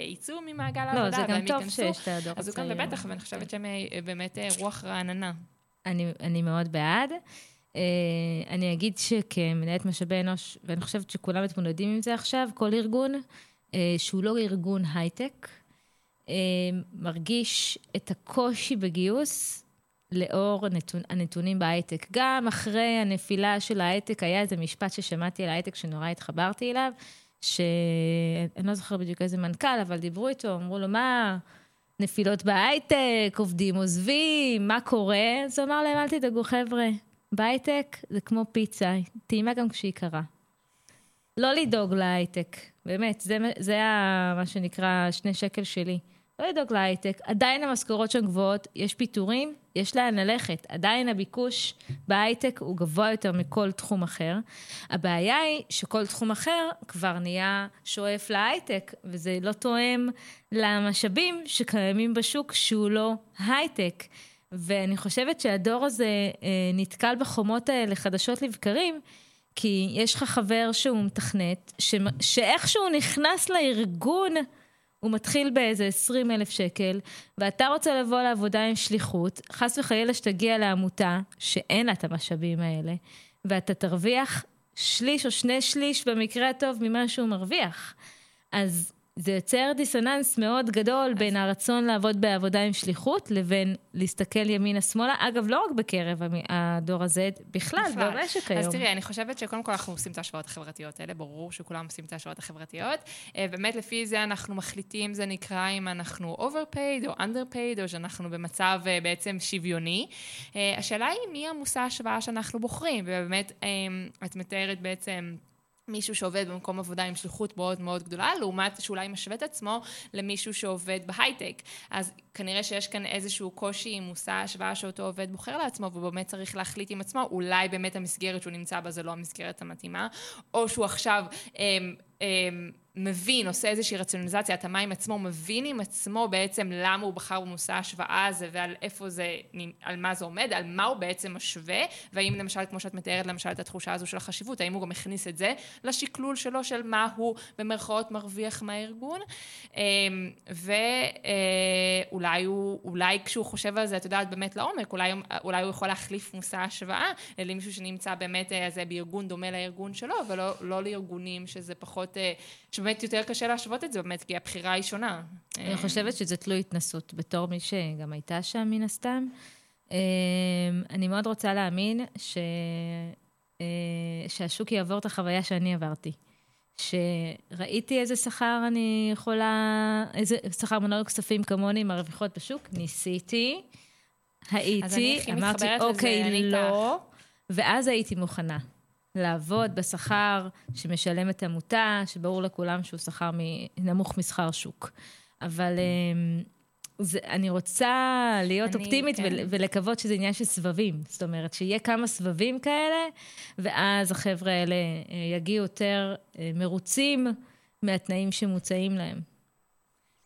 D: יצאו ממעגל
C: לא,
D: העבודה,
C: זה גם
D: והם
C: טוב
D: ייכנסו.
C: שיש את הדור
D: אז הוא גם
C: הצעיר.
D: בבטח, ואני חושבת שהם אה, באמת רוח רעננה.
C: אני, אני מאוד בעד. Uh, אני אגיד שכמנהלת משאבי אנוש, ואני חושבת שכולם מתמודדים עם זה עכשיו, כל ארגון uh, שהוא לא ארגון הייטק, מרגיש את הקושי בגיוס לאור הנתון, הנתונים בהייטק. גם אחרי הנפילה של ההייטק, היה איזה משפט ששמעתי על ההייטק שנורא התחברתי אליו, שאני לא זוכרת בדיוק איזה מנכ"ל, אבל דיברו איתו, אמרו לו, מה... נפילות בהייטק, עובדים עוזבים, מה קורה? אז הוא אמר להם, אל תדאגו, חבר'ה, בהייטק זה כמו פיצה, טעימה גם כשהיא קרה. לא לדאוג להייטק, באמת, זה, זה ה- מה שנקרא שני שקל שלי. לא לדאוג להייטק, עדיין המשכורות שם גבוהות, יש פיטורים, יש לאן ללכת. עדיין הביקוש בהייטק הוא גבוה יותר מכל תחום אחר. הבעיה היא שכל תחום אחר כבר נהיה שואף להייטק, וזה לא תואם למשאבים שקיימים בשוק שהוא לא הייטק. ואני חושבת שהדור הזה אה, נתקל בחומות האלה חדשות לבקרים, כי יש לך חבר שהוא מתכנת, ש... שאיכשהו נכנס לארגון, הוא מתחיל באיזה 20 אלף שקל, ואתה רוצה לבוא לעבודה עם שליחות, חס וחלילה שתגיע לעמותה שאין לה את המשאבים האלה, ואתה תרוויח שליש או שני שליש במקרה הטוב ממה שהוא מרוויח. אז זה יוצר דיסוננס מאוד גדול בין הרצון לעבוד בעבודה עם שליחות לבין להסתכל ימינה-שמאלה. אגב, לא רק בקרב הדור הזה, בכלל,
D: בכלל.
C: במשק היום.
D: אז תראי, אני חושבת שקודם כל אנחנו עושים את ההשוואות החברתיות האלה, ברור שכולם עושים את ההשוואות החברתיות. אה, באמת, לפי זה אנחנו מחליטים, זה נקרא אם אנחנו overpaid או underpaid, או שאנחנו במצב אה, בעצם שוויוני. אה, השאלה היא מי המושא ההשוואה שאנחנו בוחרים, ובאמת, את מתארת בעצם... מישהו שעובד במקום עבודה עם שליחות מאוד מאוד גדולה, לעומת שאולי משווה את עצמו למישהו שעובד בהייטק. אז כנראה שיש כאן איזשהו קושי עם מושא ההשוואה שאותו עובד בוחר לעצמו, והוא באמת צריך להחליט עם עצמו, אולי באמת המסגרת שהוא נמצא בה זה לא המסגרת המתאימה, או שהוא עכשיו... אמ, אמ, מבין, עושה איזושהי רציונליזציה, התאמה עם עצמו, מבין עם עצמו בעצם למה הוא בחר במושא ההשוואה הזה ועל איפה זה, על מה זה עומד, על מה הוא בעצם משווה, והאם למשל, כמו שאת מתארת למשל את התחושה הזו של החשיבות, האם הוא גם מכניס את זה לשקלול שלו של מה הוא במרכאות מרוויח מהארגון, אמ, ואולי הוא, אולי כשהוא חושב על זה, את יודעת, באמת לעומק, אולי, אולי הוא יכול להחליף מושא השוואה למישהו שנמצא באמת אה, זה בארגון דומה לארגון שלו, ולא לא לארגונים שזה פחות... אה, שבאמת יותר קשה להשוות את זה, באמת, כי הבחירה היא שונה.
C: אני חושבת שזה תלוי התנסות, בתור מי שגם הייתה שם מן הסתם. אמ, אני מאוד רוצה להאמין ש... אה, שהשוק יעבור את החוויה שאני עברתי. שראיתי איזה שכר אני יכולה, איזה שכר מנהל כספים כמוני מרוויחות בשוק, ניסיתי, הייתי, אמרתי, אוקיי, לא, ואז הייתי מוכנה לעבוד בשכר שמשלמת עמותה, שברור לכולם שהוא שכר נמוך משכר שוק. אבל אמ, זה, אני רוצה להיות
D: אני-
C: אופטימית
D: כן.
C: ול, ולקוות שזה עניין של סבבים. זאת אומרת, שיהיה כמה סבבים כאלה, ואז החבר'ה האלה אה, יגיעו יותר אה, מרוצים מהתנאים שמוצעים להם.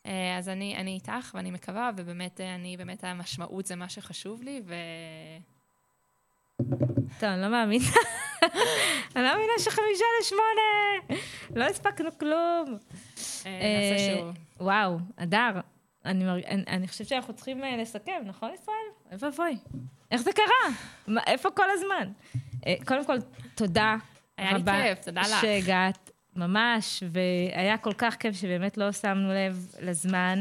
D: אה, אז אני, אני איתך ואני מקווה, ובאמת, אני, באמת המשמעות זה מה שחשוב לי, ו...
C: טוב, אני לא מאמינה. אני לא מאמינה שחמישה לשמונה. לא הספקנו כלום.
D: אה, נעשה
C: אה,
D: שוב.
C: וואו, אדר, אני, מרג... אני, אני חושבת שאנחנו צריכים אה, לסכם, נכון, ישראל? אוי ואבוי. איך זה קרה? מה, איפה כל הזמן? קודם כל, תודה
D: היה לי
C: רבה
D: כיף, תודה לך.
C: שהגעת, ממש, והיה כל כך כיף שבאמת לא שמנו לב לזמן.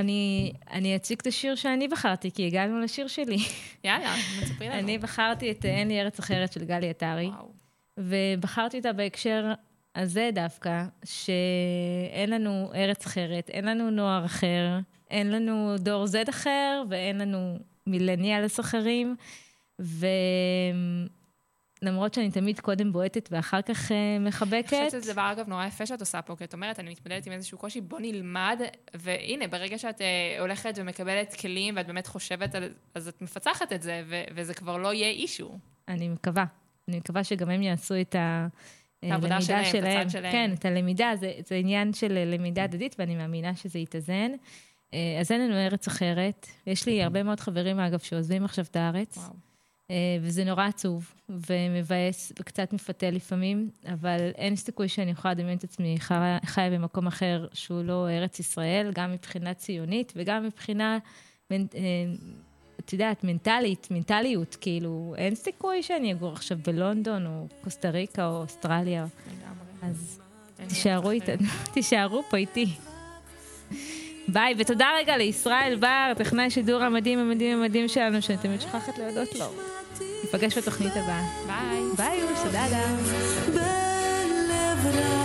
C: אני, אני אציג את השיר שאני בחרתי, כי הגענו לשיר שלי.
D: יאללה, תספרי לנו.
C: אני בחרתי את אין לי ארץ אחרת של גלי עטרי. ובחרתי אותה בהקשר הזה דווקא, שאין לנו ארץ אחרת, אין לנו נוער אחר, אין לנו דור Z אחר, ואין לנו מילניאלס אחרים. ולמרות שאני תמיד קודם בועטת ואחר כך
D: אני
C: מחבקת,
D: חושבת שזה דבר, אגב, נורא יפה שאת עושה פה, כי את אומרת, אני מתמודדת עם איזשהו קושי, בוא נלמד, והנה, ברגע שאת אה, הולכת ומקבלת כלים, ואת באמת חושבת על... אז את מפצחת את זה, ו- וזה כבר לא יהיה אישו.
C: אני מקווה. אני מקווה שגם הם יעשו את, ה, אה,
D: העבודה
C: למידה
D: שלהם, את הצד שלהם.
C: כן, את הלמידה, זה, זה עניין של למידה הדדית, ואני מאמינה שזה יתאזן. אז אין לנו ארץ אחרת. יש לי הרבה מאוד חברים, אגב, שעוזבים עכשיו את הארץ.
D: וואו.
C: אה, וזה נורא עצוב ומבאס וקצת מפתה לפעמים, אבל אין סיכוי שאני יכולה לדמיין את עצמי חיה, במקום אחר שהוא לא ארץ ישראל, גם מבחינה ציונית וגם מבחינה, אה, את יודעת, מנטלית, מנטליות, כאילו, אין סיכוי שאני אגור עכשיו בלונדון או קוסטה ריקה או אוסטרליה,
D: לגמרי.
C: אז תישארו איתנו, תישארו פה איתי. ביי, ותודה רגע לישראל בר, טכנאי שידור המדהים המדהים המדהים שלנו, שאני תמיד שוכחת להודות לו. ניפגש בתוכנית הבאה.
D: ביי.
C: ביי, יוש, תודה,
A: רעב